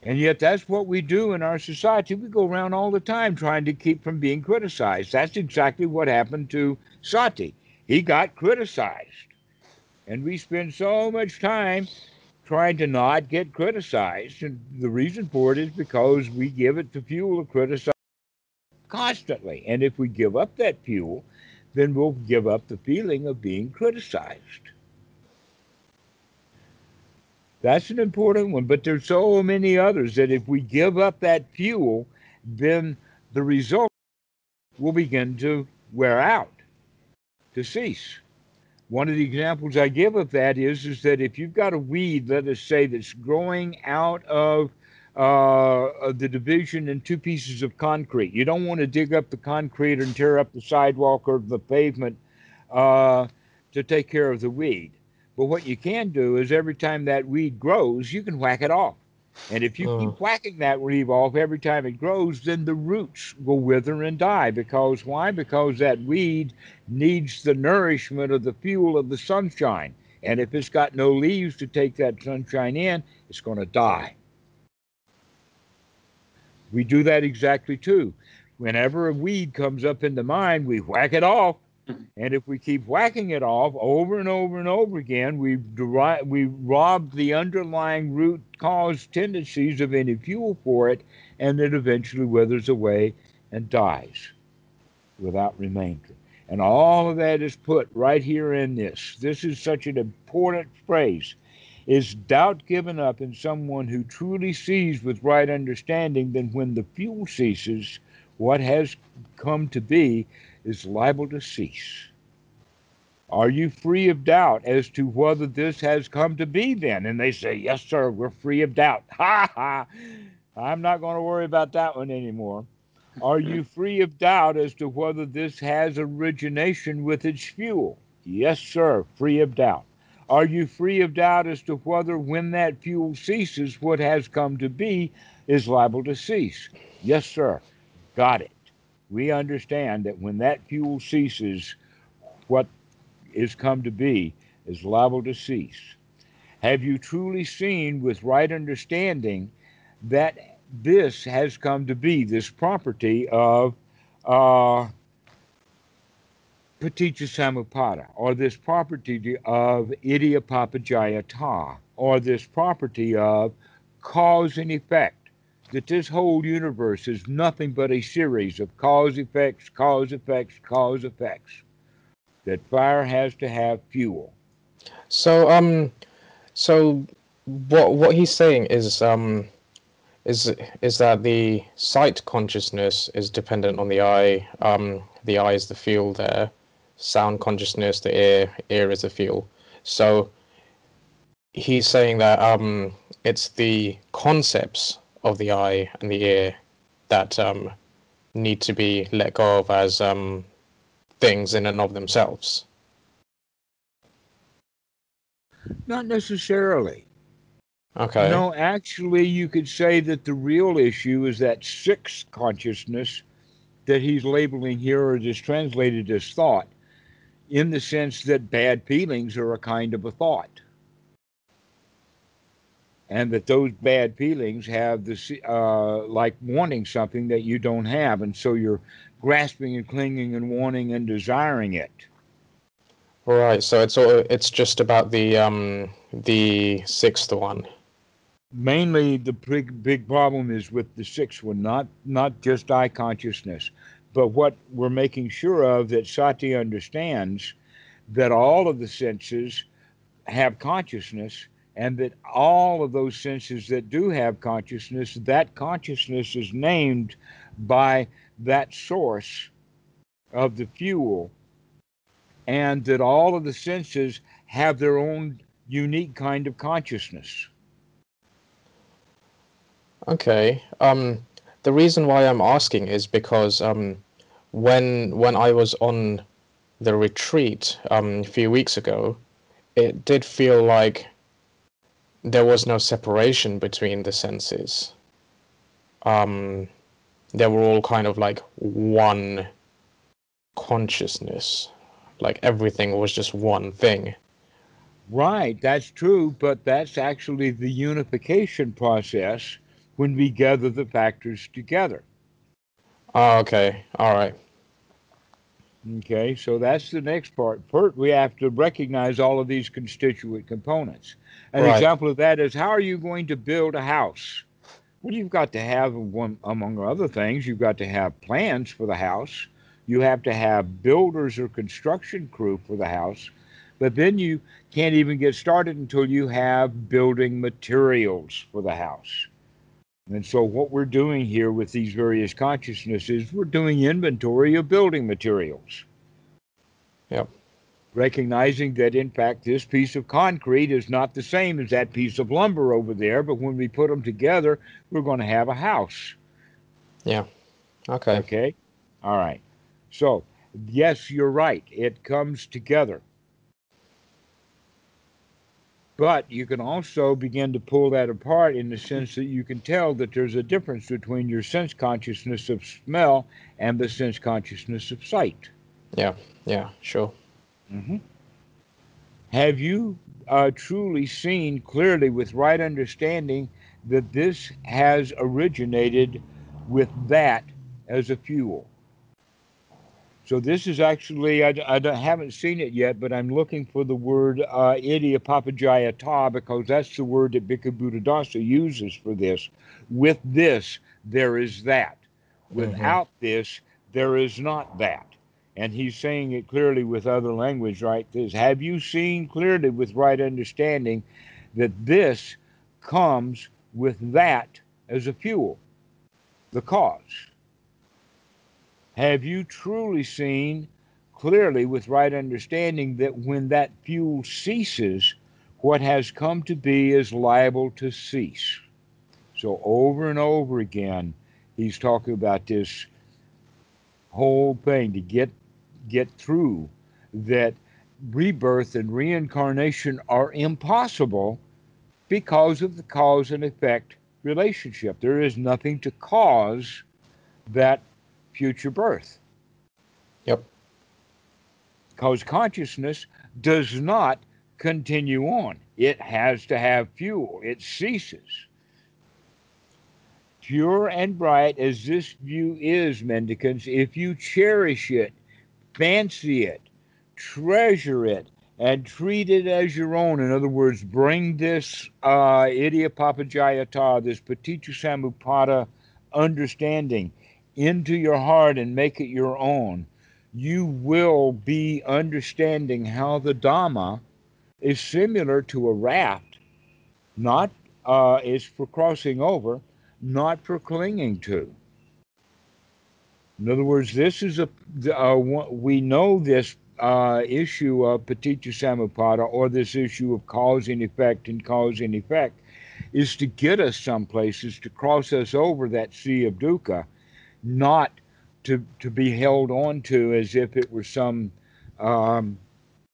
Speaker 1: And yet, that's what we do in our society. We go around all the time trying to keep from being criticized. That's exactly what happened to Sati. He got criticized. And we spend so much time trying to not get criticized. And the reason for it is because we give it the fuel of criticism constantly. And if we give up that fuel, then we'll give up the feeling of being criticized. That's an important one, but there's so many others that if we give up that fuel, then the result will begin to wear out, to cease. One of the examples I give of that is, is that if you've got a weed, let us say, that's growing out of, uh, the division in two pieces of concrete, you don't want to dig up the concrete and tear up the sidewalk or the pavement uh, to take care of the weed. But what you can do is every time that weed grows, you can whack it off. And if you uh. keep whacking that weed off every time it grows, then the roots will wither and die. Because why? Because that weed needs the nourishment of the fuel of the sunshine. And if it's got no leaves to take that sunshine in, it's going to die. We do that exactly too. Whenever a weed comes up in the mind, we whack it off Mm-hmm. and if we keep whacking it off over and over and over again, we derive, we rob the underlying root cause tendencies of any fuel for it, and it eventually withers away and dies without remainder. And all of that is put right here in this. This is such an important phrase. Is doubt given up in someone who truly sees with right understanding, then when the fuel ceases, what has come to be is liable to cease. Are you free of doubt as to whether this has come to be then? And they say, Yes, sir, we're free of doubt. <laughs> Ha ha! I'm not going to worry about that one anymore. Are you <clears throat> free of doubt as to whether this has origination with its fuel? Yes, sir, free of doubt. Are you free of doubt as to whether, when that fuel ceases, what has come to be is liable to cease? Yes, sir. Got it we understand that when that fuel ceases, what is come to be is liable to cease. Have you truly seen with right understanding that this has come to be, this property of uh, Paticca or this property of Idappaccayata, or this property of cause and effect, that this whole universe is nothing but a series of cause effects, cause effects, cause effects. That fire has to have fuel.
Speaker 3: So um, so what what he's saying is um, is is that the sight consciousness is dependent on the eye. Um, the eye is the fuel there. Sound consciousness, the ear, ear is the fuel. So he's saying that um, it's the concepts of the eye and the ear that um, need to be let go of as um, things in and of themselves.
Speaker 1: Not necessarily.
Speaker 3: Okay.
Speaker 1: No, actually, you could say that the real issue is that sixth consciousness that he's labeling here or just translated as thought, in the sense that bad feelings are a kind of a thought and that those bad feelings have this uh, like wanting something that you don't have and so you're grasping and clinging and wanting and desiring it.
Speaker 3: Right so it's all it's just about the um the sixth one.
Speaker 1: Mainly the big big problem is with the sixth one not not just eye consciousness but what we're making sure of that sati understands that all of the senses have consciousness and that all of those senses that do have consciousness, that consciousness is named by that source of the fuel, and that all of the senses have their own unique kind of consciousness.
Speaker 3: Okay. Um, the reason why I'm asking is because um, when when I was on the retreat um, a few weeks ago, it did feel like there was no separation between the senses. Um, they were all kind of like one consciousness. Like everything was just one thing.
Speaker 1: Right, that's true, but that's actually the unification process when we gather the factors together.
Speaker 3: Oh, okay. All right.
Speaker 1: Okay, so that's the next part. First, we have to recognize all of these constituent components. An right. example of that is how are you going to build a house? Well, you've got to have one, among other things, you've got to have plans for the house. You have to have builders or construction crew for the house. But then you can't even get started until you have building materials for the house. And so, what we're doing here with these various consciousnesses, we're doing inventory of building materials.
Speaker 3: Yep.
Speaker 1: Recognizing that, in fact, this piece of concrete is not the same as that piece of lumber over there, but when we put them together, we're going to have a house.
Speaker 3: Yeah. Okay.
Speaker 1: Okay. All right. So, yes, you're right. It comes together. But you can also begin to pull that apart in the sense that you can tell that there's a difference between your sense consciousness of smell and the sense consciousness of sight.
Speaker 3: Yeah, yeah, sure.
Speaker 1: Mm-hmm. Have you uh, truly seen clearly with right understanding that this has originated with that as a fuel? So this is actually, I, I haven't seen it yet, but I'm looking for the word uh, Idappaccayata because that's the word that Bhikkhu Buddhadasa uses for this. With this, there is that. Without mm-hmm. this, there is not that. And he's saying it clearly with other language, right? This, have you seen clearly with right understanding that this comes with that as a fuel, the cause? Have you truly seen clearly with right understanding that when that fuel ceases, what has come to be is liable to cease? So, over and over again, he's talking about this whole thing to get get through that rebirth and reincarnation are impossible because of the cause and effect relationship. There is nothing to cause that future birth.
Speaker 3: Yep.
Speaker 1: Because consciousness does not continue on, it has to have fuel, it ceases. Pure and bright as this view is, mendicants, if you cherish it, fancy it, treasure it, and treat it as your own. In other words, bring this uh, Idappaccayata, this paticca understanding into your heart and make it your own. You will be understanding how the Dhamma is similar to a raft, not uh, is for crossing over, not for clinging to. In other words, this is a uh, we know this uh, issue of paticca samuppada or this issue of cause and effect and cause and effect is to get us some places to cross us over that sea of dukkha, not to to be held on to as if it were some um,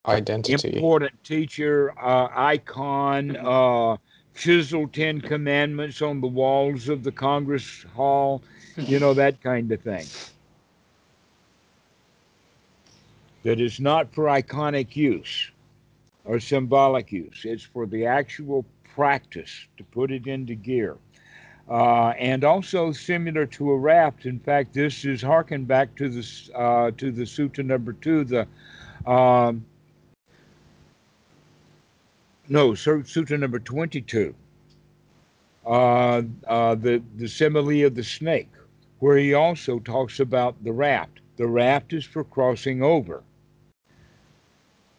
Speaker 3: identity
Speaker 1: important teacher uh, icon uh, chiseled Ten Commandments on the walls of the Congress Hall, you know, that kind of thing. That is not for iconic use or symbolic use, it's for the actual practice to put it into gear. Uh, and also similar to a raft. In fact, this is harken back to the uh, to the sutta number two, the um, no, Sutta number 22, uh, uh, the, the simile of the snake, where he also talks about the raft. The raft is for crossing over.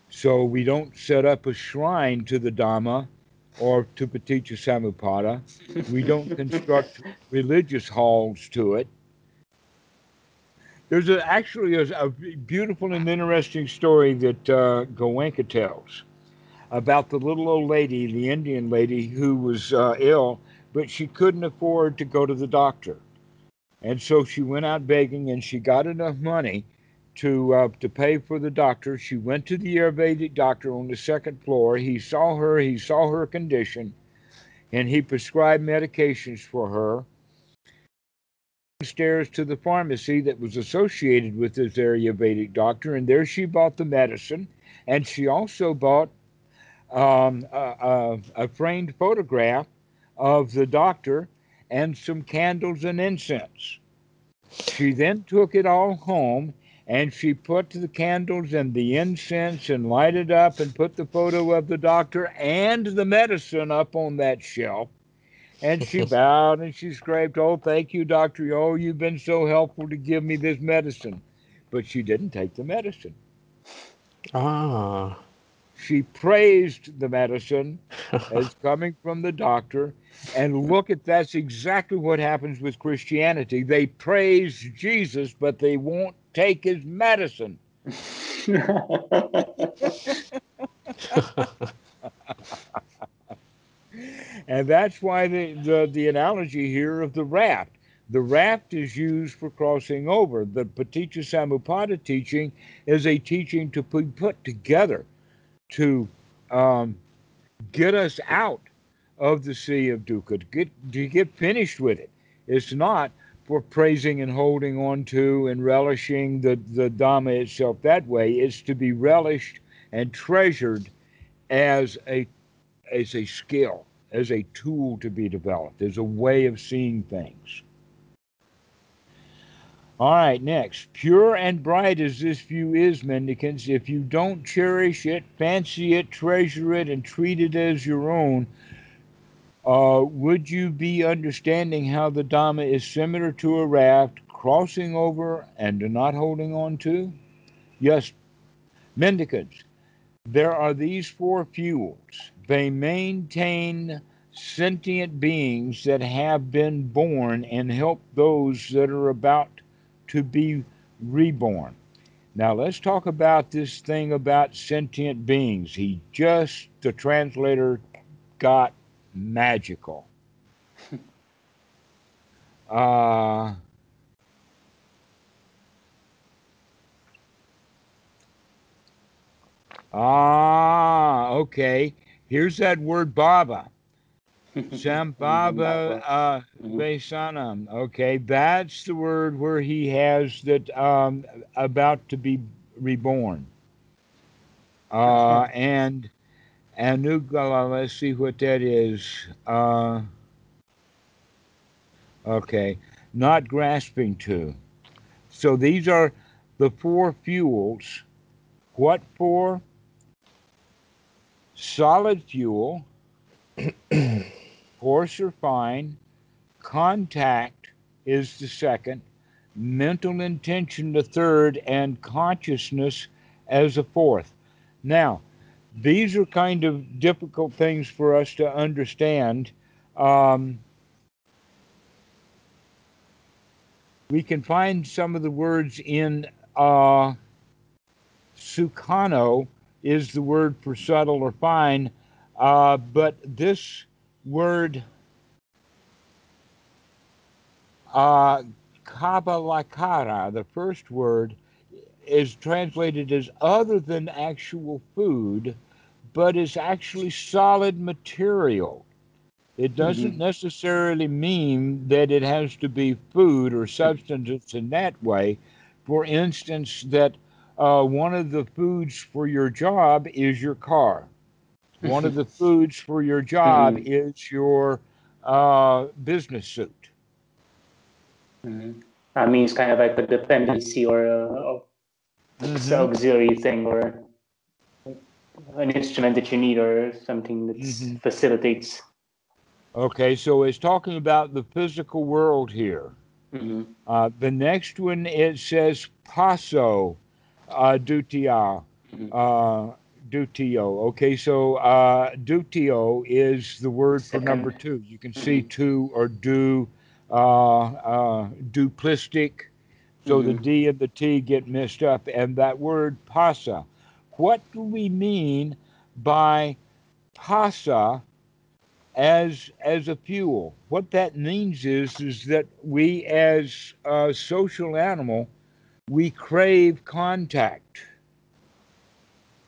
Speaker 1: So we don't set up a shrine to the Dhamma or to Paticca. We don't construct religious halls to it. There's a, actually a, a, beautiful and interesting story that uh, Goenka tells about the little old lady, the Indian lady who was uh, ill, but she couldn't afford to go to the doctor. And so she went out begging and she got enough money to uh, to pay for the doctor. She went to the Ayurvedic doctor on the second floor. He saw her, he saw her condition, and he prescribed medications for her. Stairs to the pharmacy that was associated with this Ayurvedic doctor, and there she bought the medicine, and she also bought um, a, a, framed photograph of the doctor and some candles and incense. She then took it all home and she put the candles and the incense and lighted up and put the photo of the doctor and the medicine up on that shelf. And she <laughs> bowed and she scraped, Oh, thank you, doctor. Oh, you've been so helpful to give me this medicine. But she didn't take the medicine.
Speaker 3: Ah.
Speaker 1: She praised the medicine <laughs> as coming from the doctor. And look at that's exactly what happens with Christianity. They praise Jesus, but they won't take his medicine. and that's why the, the, the analogy here of the raft. The raft is used for crossing over. The Paticca Samuppada teaching is a teaching to be put together to um, get us out of the sea of dukkha, to get, to get finished with it. It's not for praising and holding on to and relishing the, the Dhamma itself that way. It's to be relished and treasured as a, as a skill, as a tool to be developed, as a way of seeing things. All right, next. Pure and bright as this view is, mendicants, if you don't cherish it, fancy it, treasure it, and treat it as your own, uh, would you be understanding how the Dhamma is similar to a raft, crossing over and not holding on to? Yes, mendicants, there are these four fuels. They maintain sentient beings that have been born and help those that are about to be reborn. Now let's talk about this thing about sentient beings. He just, the translator, got magical. <laughs> uh, ah, okay. Here's that word baba. <laughs> Sambhava uh, Vesanam. Okay, that's the word where he has that um, about to be reborn. Uh, and Anugala, let's see what that is. Uh, okay, not grasping to. So these are the four fuels. What for? solid fuel, <clears throat> coarse or fine, contact is the second, mental intention the third, and consciousness as a fourth. Now, these are kind of difficult things for us to understand. Um, we can find some of the words in uh, Sukano is the word for subtle or fine, uh, but this word uh, kabalakara, the first word, is translated as other than actual food, but is actually solid material. It doesn't mm-hmm. necessarily mean that it has to be food or substance in that way. For instance, that uh, one of the foods for your job is your car. One of the foods for your job mm-hmm. is your uh, business suit.
Speaker 2: Mm-hmm. That means kind of like a dependency or a, mm-hmm. auxiliary thing or an instrument that you need or something that mm-hmm. facilitates.
Speaker 1: Okay, so it's talking about the physical world here. Mm-hmm. Uh, the next one it says paso uh, dutia. Mm-hmm. Uh, dutio. Okay, so uh, dutio is the word for number two. You can see two or do, uh, uh, duplistic. So mm-hmm. the D and the T get messed up. And that word pasa, what do we mean by pasa as as a fuel? What that means is is that we as a social animal, we crave contact.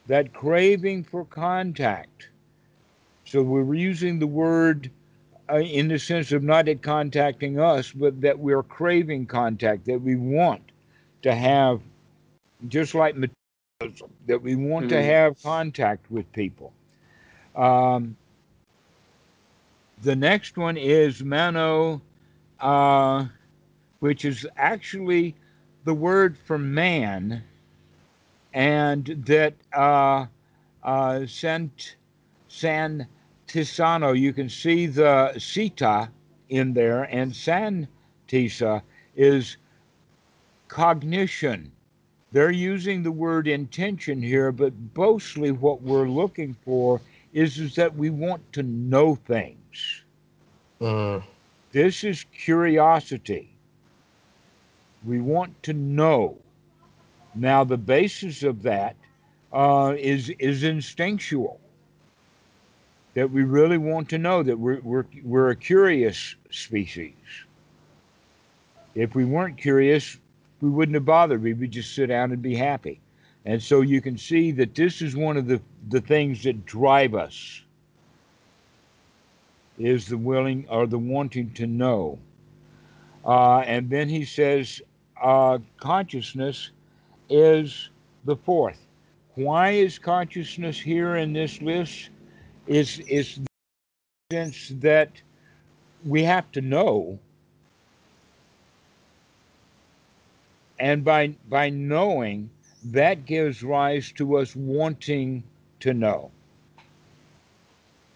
Speaker 1: That craving for contact. So we're using the word uh, in the sense of not it contacting us, but that we're craving contact, that we want to have, just like materialism, that we want mm-hmm. to have contact with people. Um, the next one is mano, uh, which is actually the word for man, and that uh, uh, Sant, San Tisano, you can see the Sita in there, and Santisa is cognition. They're using the word intention here, but mostly what we're looking for is, is that we want to know things. Uh. This is curiosity. We want to know. Now, the basis of that uh, is is instinctual that we really want to know that we're, we're, we're a curious species. If we weren't curious, we wouldn't have bothered. We would just sit down and be happy. And so you can see that this is one of the, the things that drive us is the willing or the wanting to know. Uh, and then he says uh, consciousness is the fourth. Why is consciousness here in this list? is is the sense that we have to know. And by by knowing that gives rise to us wanting to know.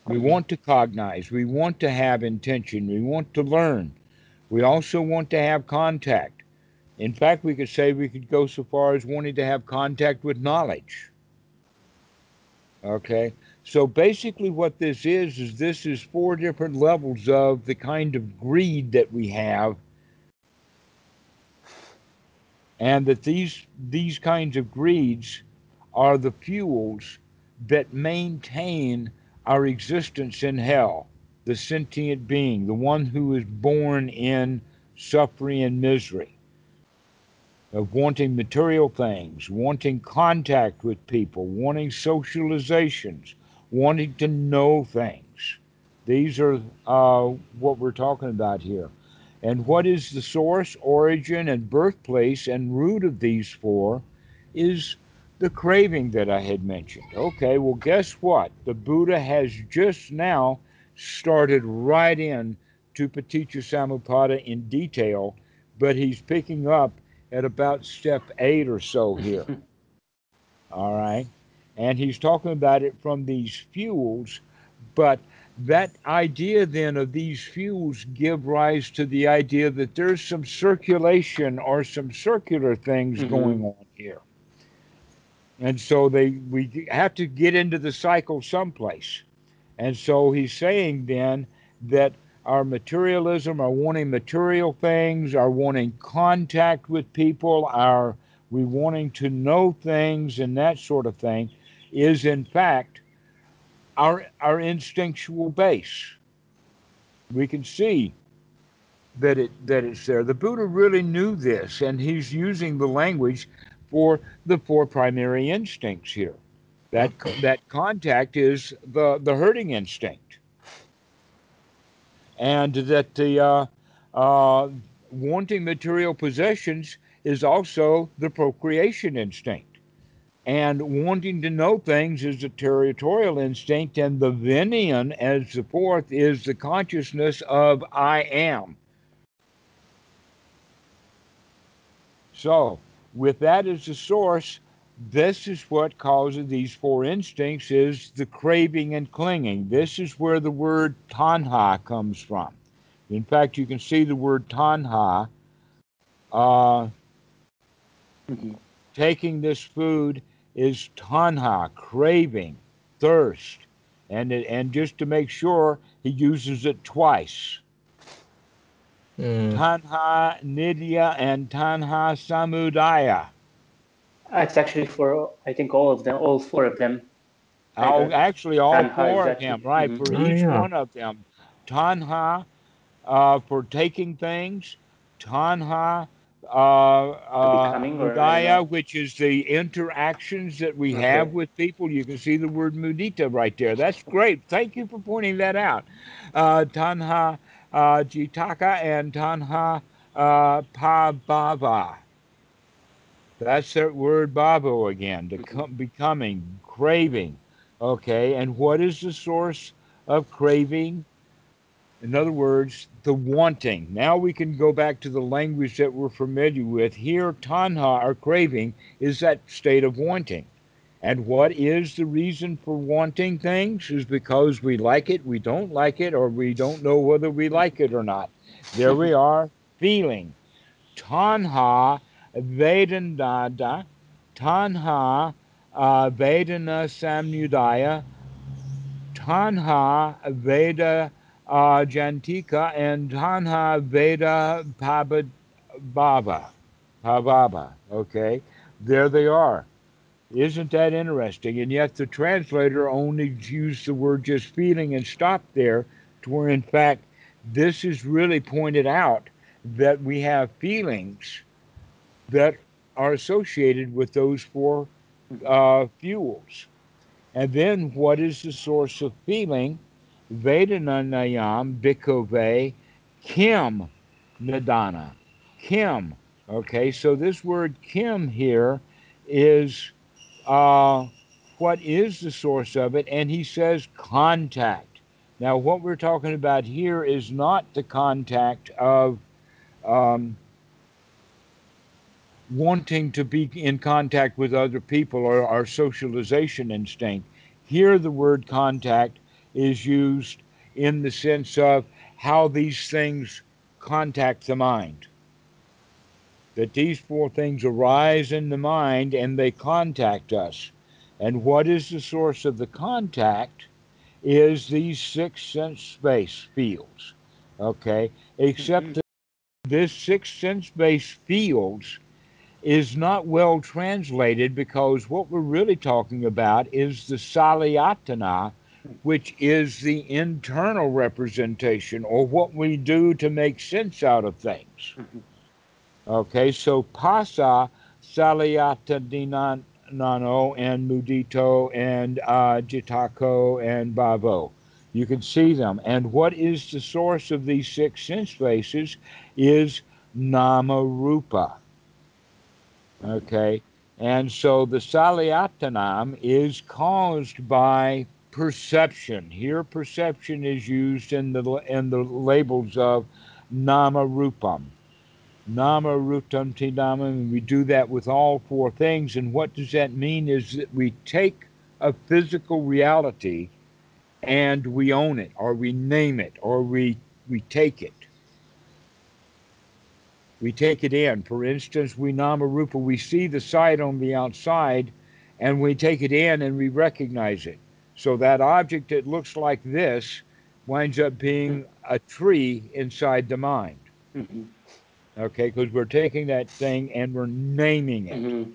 Speaker 1: We want to cognize. We want to have intention. We want to learn. We also want to have contact in fact we could say we could go so far as wanting to have contact with knowledge. Okay? So basically, what this is is this is four different levels of the kind of greed that we have, and that these these kinds of greeds are the fuels that maintain our existence in hell. The sentient being, the one who is born in suffering and misery of wanting material things, wanting contact with people, wanting socializations, wanting to know things. These are uh, what we're talking about here. And what is the source, origin, and birthplace and root of these four is the craving that I had mentioned. Okay, well, guess what? The Buddha has just now started right in to Paticca Samuppada in detail, but he's picking up at about step eight or so here. <laughs> All right. And he's talking about it from these fuels, but that idea then of these fuels give rise to the idea that there's some circulation or some circular things mm-hmm. going on here. And so they we have to get into the cycle someplace. And so he's saying then that our materialism, our wanting material things, our wanting contact with people, our we wanting to know things and that sort of thing is in fact our our instinctual base. We can see that it that it's there. The Buddha really knew this, and he's using the language for the four primary instincts here. That that contact is the the herding instinct, and that the uh, uh, wanting material possessions is also the procreation instinct. And wanting to know things is the territorial instinct, and the Vinyan, as the fourth, is the consciousness of I am. So, with that as the source, this is what causes these four instincts is the craving and clinging. This is where the word tanha comes from. In fact, you can see the word tanha. Uh, mm-hmm. Taking this food is tanha, craving, thirst. And, it, and just to make sure, he uses it twice. Mm. Tanha Nidya and Tanha Samudaya.
Speaker 2: It's actually for, I think, all of them, all four of them.
Speaker 1: Oh, actually, all Tanha four of them, right, mm-hmm. for oh, each yeah. one of them. Tanha uh, for taking things, Tanha uh, uh, which is the interactions that we okay. have with people. You can see the word mudita right there. That's great. Thank you for pointing that out. Uh, tanha uh, jitaka and tanha uh, pabhava. That's that word bhavo again, the mm-hmm. com- becoming, craving. Okay, and what is the source of craving? In other words, the wanting. Now we can go back to the language that we're familiar with. Here, tanha, or craving, is that state of wanting. And what is the reason for wanting things? Is because we like it, we don't like it, or we don't know whether we like it or not. There we <laughs> are, feeling. Tanha Vedandada, Tanha uh, Vedana Samudaya, Tanha Veda uh, Jantika and Tanha Veda Pababa. Pababa. Okay, there they are. Isn't that interesting? And yet the translator only used the word just feeling and stopped there, to where in fact this is really pointed out that we have feelings that are associated with those four uh, fuels. And then what is the source of feeling? Vedananayam Bhikkhave Kim Nidana. Kim. Okay, so this word Kim here is uh, what is the source of it, and he says contact. Now, what we're talking about here is not the contact of um, wanting to be in contact with other people or our socialization instinct. Here, the word contact is used in the sense of how these things contact the mind. That these four things arise in the mind and they contact us. And what is the source of the contact is these six sense space fields. Okay? Except mm-hmm. that this six sense space fields is not well translated because what we're really talking about is the Salayatana which is the internal representation or what we do to make sense out of things. Mm-hmm. Okay, so pasa, salayata dinano, and mudito, and uh, jitako, and bavo. You can see them. And what is the source of these six sense bases is nama rupa. Okay, and so the salyatanam is caused by perception. Here, perception is used in the in the labels of nama rupam. Nama rutam tidama, and we do that with all four things. And what does that mean is that we take a physical reality and we own it or we name it or we we take it we take it in for instance we namarupa we see the sight on the outside and we take it in and we recognize it so that object that looks like this winds up being a tree inside the mind
Speaker 2: Mm-hmm.
Speaker 1: okay because we're taking that thing and we're naming it
Speaker 2: Mm-hmm.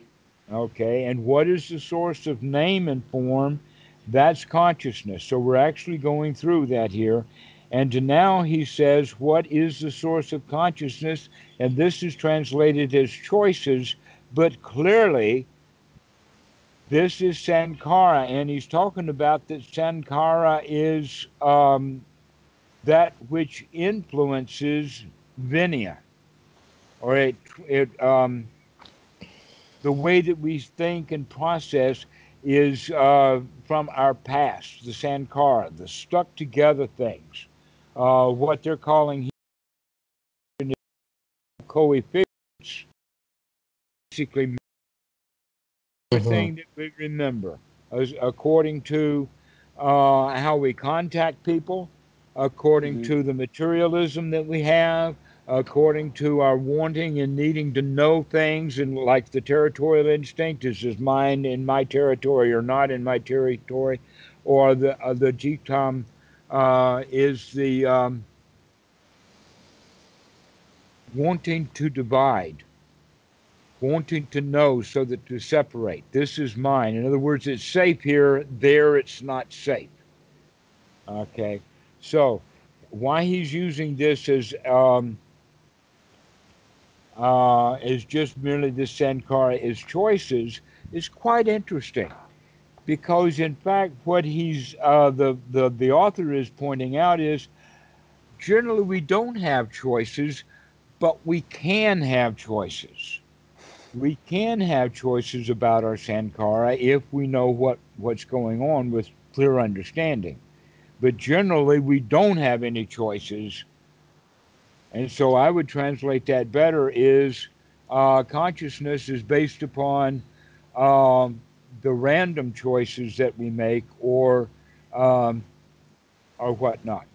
Speaker 1: Okay, and what is the source of name and form? That's consciousness. So we're actually going through that here. And now he says, What is the source of consciousness? And this is translated as choices, but clearly this is Sankara. And he's talking about that Sankara is um, that which influences Vinnana. Or it, it um, the way that we think and process is uh, from our past, the sankara, the stuck together things. Uh, what they're calling here coefficients, basically everything that we remember, as, according to uh, how we contact people, according
Speaker 2: Mhm.
Speaker 1: to the materialism that we have, according to our wanting and needing to know things, and like the territorial instinct is this mine in my territory or not in my territory, or the uh, the GTOM uh, is the um, wanting to divide, wanting to know so that to separate. This is mine. In other words, it's safe here, there it's not safe. Okay, so why he's using this as um, uh, is just merely the sankara as choices is quite interesting because in fact what he's uh, the, the the author is pointing out is generally we don't have choices but we can have choices. We can have choices about our sankara if we know what what's going on with clear understanding. But generally we don't have any choices. And so I would translate that better is uh, consciousness is based upon um, the random choices that we make or um, or whatnot.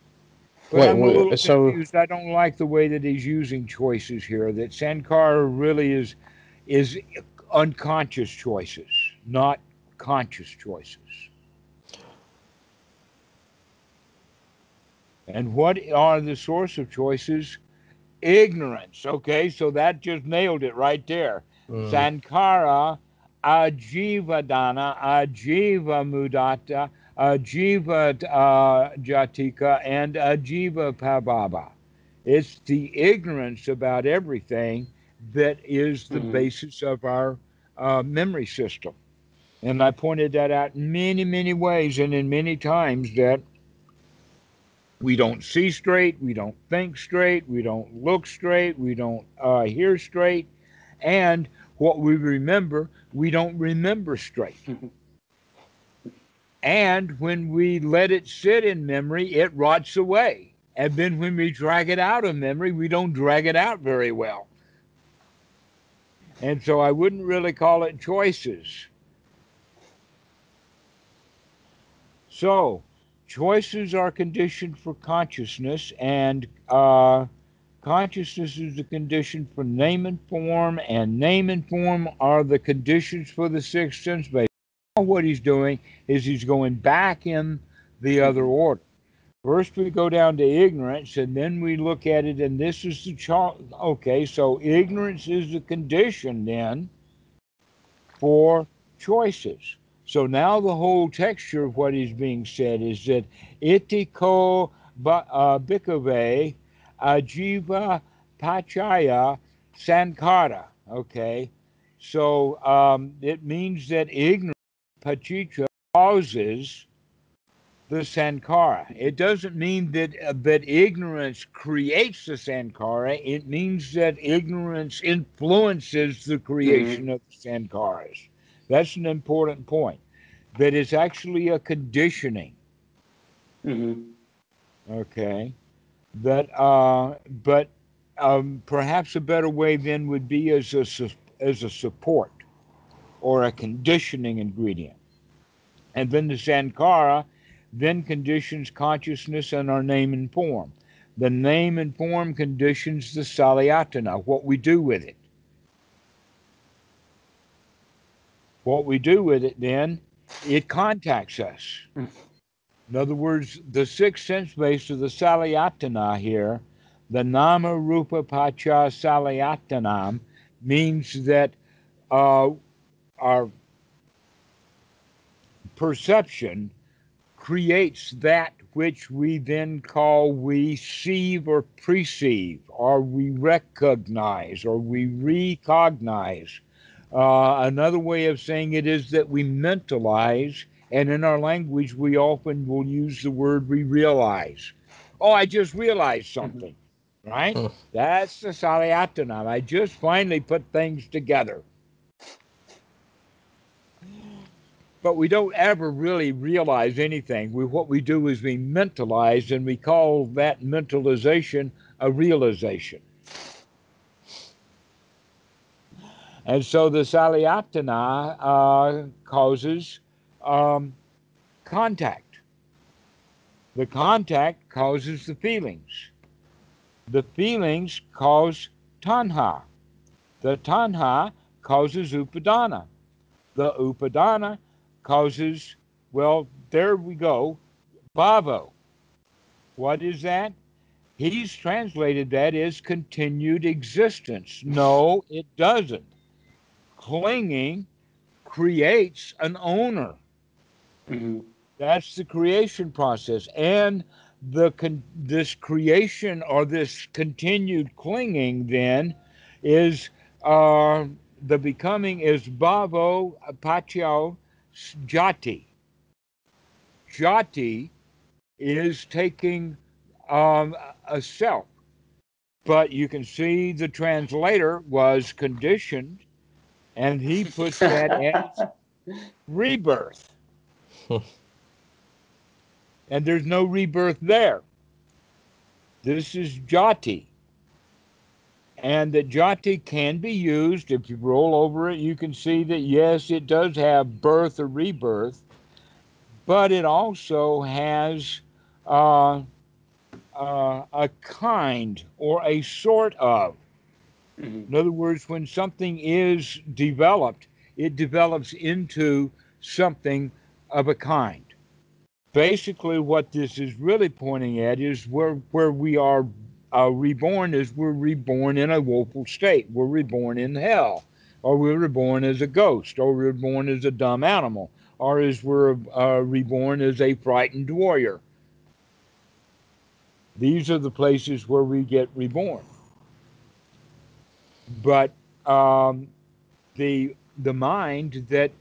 Speaker 1: But
Speaker 3: Wait,
Speaker 1: I'm a
Speaker 3: wait,
Speaker 1: little
Speaker 3: so-
Speaker 1: confused. I don't like the way that he's using choices here. That Sankara really is is unconscious choices, not conscious choices. And what are the source of choices? Ignorance. Okay, so that just nailed it right there.
Speaker 3: Mm.
Speaker 1: Sankara, Ajivadana, Ajiva Mudata, Ajiva uh, Jatika, and Ajiva Pababa. It's the ignorance about everything that is the
Speaker 2: Mhm.
Speaker 1: basis of our uh, memory system. And I pointed that out many, many ways and in many times that we don't see straight, we don't think straight, we don't look straight, we don't uh, hear straight, and what we remember, we don't remember straight.
Speaker 2: Mhm.
Speaker 1: and when we let it sit in memory, it rots away. And then when we drag it out of memory, we don't drag it out very well. And so I wouldn't really call it choices. So, choices are conditioned for consciousness, and uh, consciousness is the condition for name and form, and name and form are the conditions for the sixth sense base. Now What he's doing is he's going back in the other order. First, we go down to ignorance, and then we look at it, and this is the chart. Okay, so ignorance is the condition then for choices. So now the whole texture of what is being said is that itiko ba- uh, bhikkhave ajiva pachaya sankara. Okay, so um, it means that ignorance pachitra causes the sankara. It doesn't mean that uh, that ignorance creates the sankara. It means that ignorance influences the creation of the sankaras. That's an important point. That it's actually a conditioning.
Speaker 2: Mhm.
Speaker 1: Okay, that uh, but um, perhaps a better way then would be as a as a support or a conditioning ingredient. And then the Sankara then conditions consciousness and our name and form. The name and form conditions the Salayatana, what we do with it. What we do with it then, it contacts us. In other words, the sixth sense base of the Salayatana here, the Nama Rupa Pacha Salayatanam, means that uh, our perception creates that which we then call we receive or perceive, or we recognize, or we recognize. Uh, another way of saying it is that we mentalize, and in our language, we often will use the word we realize. Oh, I just realized something, right? Hmm. That's the Salayatana. I just finally put things together. but we don't ever really realize anything. We, what we do is we mentalize, and we call that mentalization a realization. And so the salayatana uh, causes um, contact. The contact causes the feelings. The feelings cause tanha. The tanha causes upadana. The upadana causes, well, there we go, bhava. What is that? He's translated that as continued existence. No, it doesn't. Clinging creates an owner. Mm-hmm. That's the creation process. And the con- this creation or this continued clinging then is uh, the becoming is bhavo pachyo jati. Jati is taking um, a self, but you can see the translator was conditioned, and he puts that <laughs> as rebirth. <laughs> and there's no rebirth there. This is jati and that jati can be used. If you roll over it, you can see that yes, it does have birth or rebirth, but it also has uh, uh, a kind or a sort of. Mm-hmm. In other words, when something is developed, it develops into something of a kind. Basically, what this is really pointing at is where, where we are uh, reborn is we're reborn in a woeful state. We're reborn in hell, or we're reborn as a ghost, or we're reborn as a dumb animal, or as we're uh, reborn as a frightened warrior. These are the places where we get reborn. But um, the the mind that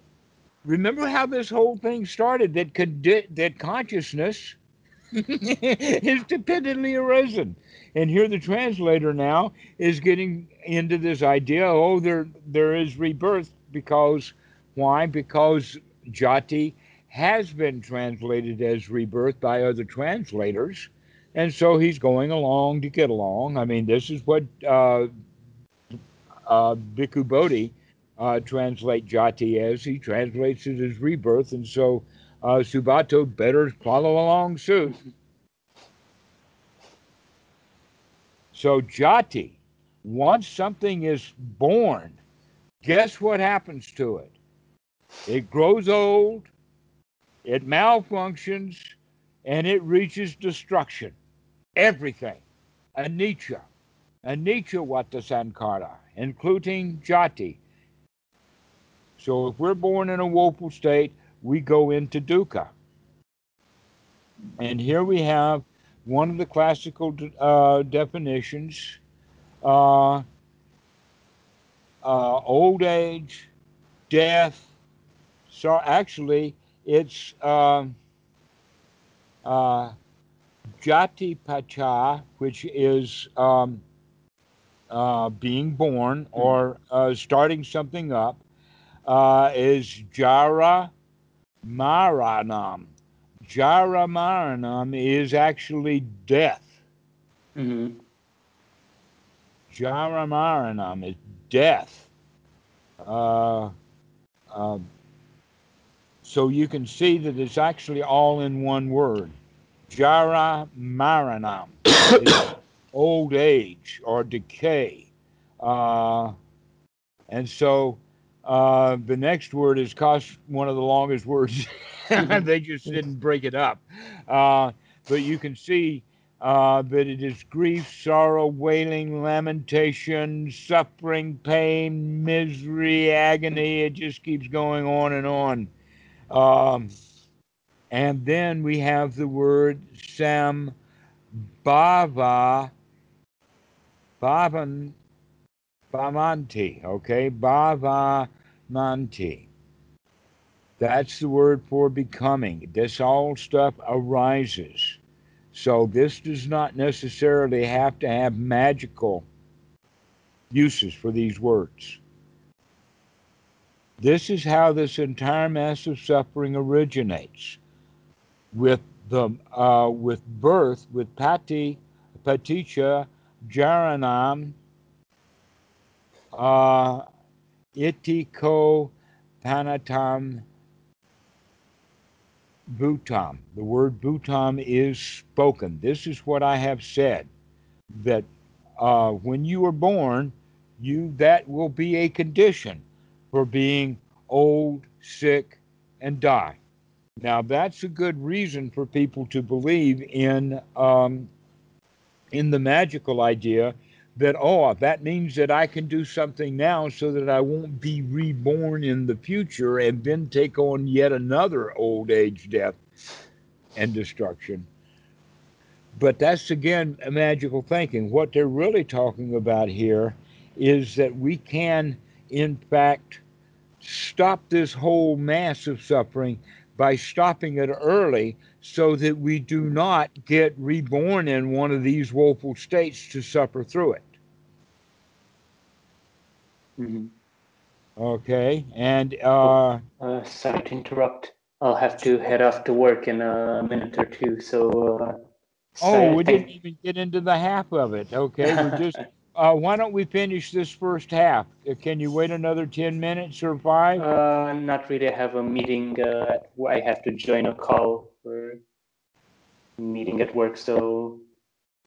Speaker 1: remember how this whole thing started that could that consciousness <laughs> is dependently arisen. And here the translator now is getting into this idea oh there there is rebirth because why? Because jati has been translated as rebirth by other translators and so he's going along to get along. I mean this is what uh, uh, Bhikkhu Bodhi uh, translate jati as he translates it as rebirth and so uh, Sujato better follow along suit So jati, once something is born, guess what happens to it? It grows old, it malfunctions, and it reaches destruction. Everything. Anicca. Anicca Vata Sankara, including jati. So if we're born in a woeful state, we go into dukkha. And here we have one of the classical uh, definitions uh, uh, old age, death. So actually, it's um, uh, jati pacha, which is um, uh, being born or uh, starting something up, is jara maranam. Jara Maranam is actually death. Mm-hmm. Jaramaranam is death. Uh, uh, So you can see that it's actually all in one word. Jara Maranam, <coughs> old age or decay. Uh, and so uh, the next word is cost one of the longest words. <laughs> <laughs> they just didn't break it up. Uh, but you can see uh, that it is grief, sorrow, wailing, lamentation, suffering, pain, misery, agony. It just keeps going on and on. Um, and then we have the word sam bava bavan bamanti okay bava manti. That's the word for becoming. This all stuff arises. So this does not necessarily have to have magical uses for these words. This is how this entire mass of suffering originates. With the uh, with birth with Pati Paticha Jaranam uh, Itiko Panatam Bhutam. The word Bhutam is spoken. This is what I have said that uh, when you are born, you that will be a condition for being old, sick, and die. Now, that's a good reason for people to believe in um, in the magical idea that oh, that means that I can do something now so that I won't be reborn in the future and then take on yet another old age, death, and destruction. But that's again magical thinking. What they're really talking about here is that we can, in fact, stop this whole mass of suffering by stopping it early so that we do not get reborn in one of these woeful states to suffer through it.
Speaker 2: Mm-hmm.
Speaker 1: Okay, and uh,
Speaker 2: uh, sorry to interrupt. I'll have to head off to work in a minute or two. So, uh,
Speaker 1: oh, we didn't even get into the half of it. Okay, we're just <laughs> uh, why don't we finish this first half? Uh, can you wait another 10 minutes or five?
Speaker 2: Uh, not really. I have a meeting. Uh, I have to join a call for meeting at work, so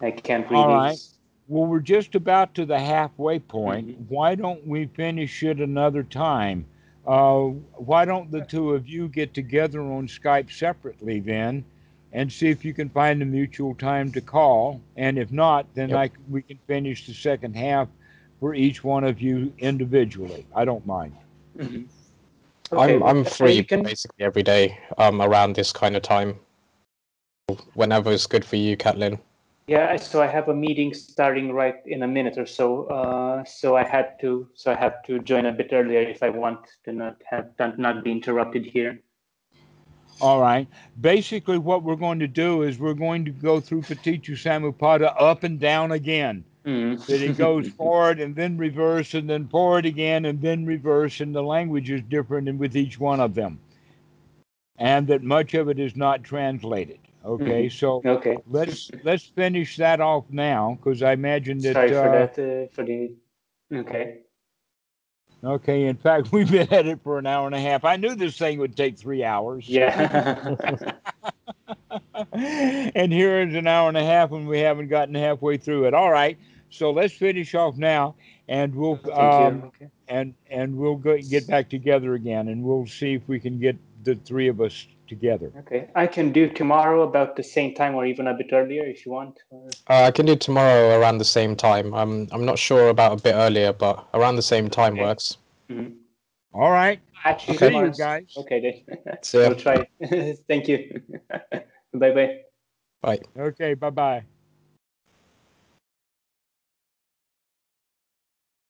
Speaker 2: I can't really.
Speaker 1: All right. Well, we're just about to the halfway point. Mm-hmm. Why don't we finish it another time? Uh, why don't the two of you get together on Skype separately then? and see if you can find a mutual time to call. And if not, then yep. I, we can finish the second half for each one of you individually. I don't mind.
Speaker 3: Mm-hmm. Okay. I'm I'm free can... basically every day um, around this kind of time. Whenever it's good for you, Catalin.
Speaker 2: Yeah, so I have a meeting starting right in a minute or so. Uh, so I had to, so I have to join a bit earlier if I want to not have not be interrupted here.
Speaker 1: All right. Basically, what we're going to do is we're going to go through Paticca Samuppada up and down again. Mm. that it goes <laughs> forward and then reverse and then forward again and then reverse, and the language is different with each one of them. And that much of it is not translated. Okay, mm. so
Speaker 2: okay.
Speaker 1: let's let's finish that off now because I imagine that.
Speaker 2: Sorry for uh, that. Uh, for the okay.
Speaker 1: Okay, in fact, <laughs> we've been at it for an hour and a half. I knew this thing would take three hours.
Speaker 2: Yeah. <laughs>
Speaker 1: and here is an hour and a half, and we haven't gotten halfway through it. All right, so let's finish off now, and we'll um, okay. and and we'll go, get back together again, and we'll see if we can get the three of us together.
Speaker 2: Okay, I can do tomorrow about the same time, or even a bit earlier if you want.
Speaker 3: Uh, I can do tomorrow around the same time. I'm I'm not sure about a bit earlier, but around the same time okay. works.
Speaker 2: Mm-hmm.
Speaker 1: All right.
Speaker 2: Actually,
Speaker 1: see you guys.
Speaker 2: Okay, then. See <laughs> we'll try. <laughs> Thank you. <laughs> bye bye.
Speaker 3: Bye.
Speaker 1: Okay. Bye bye.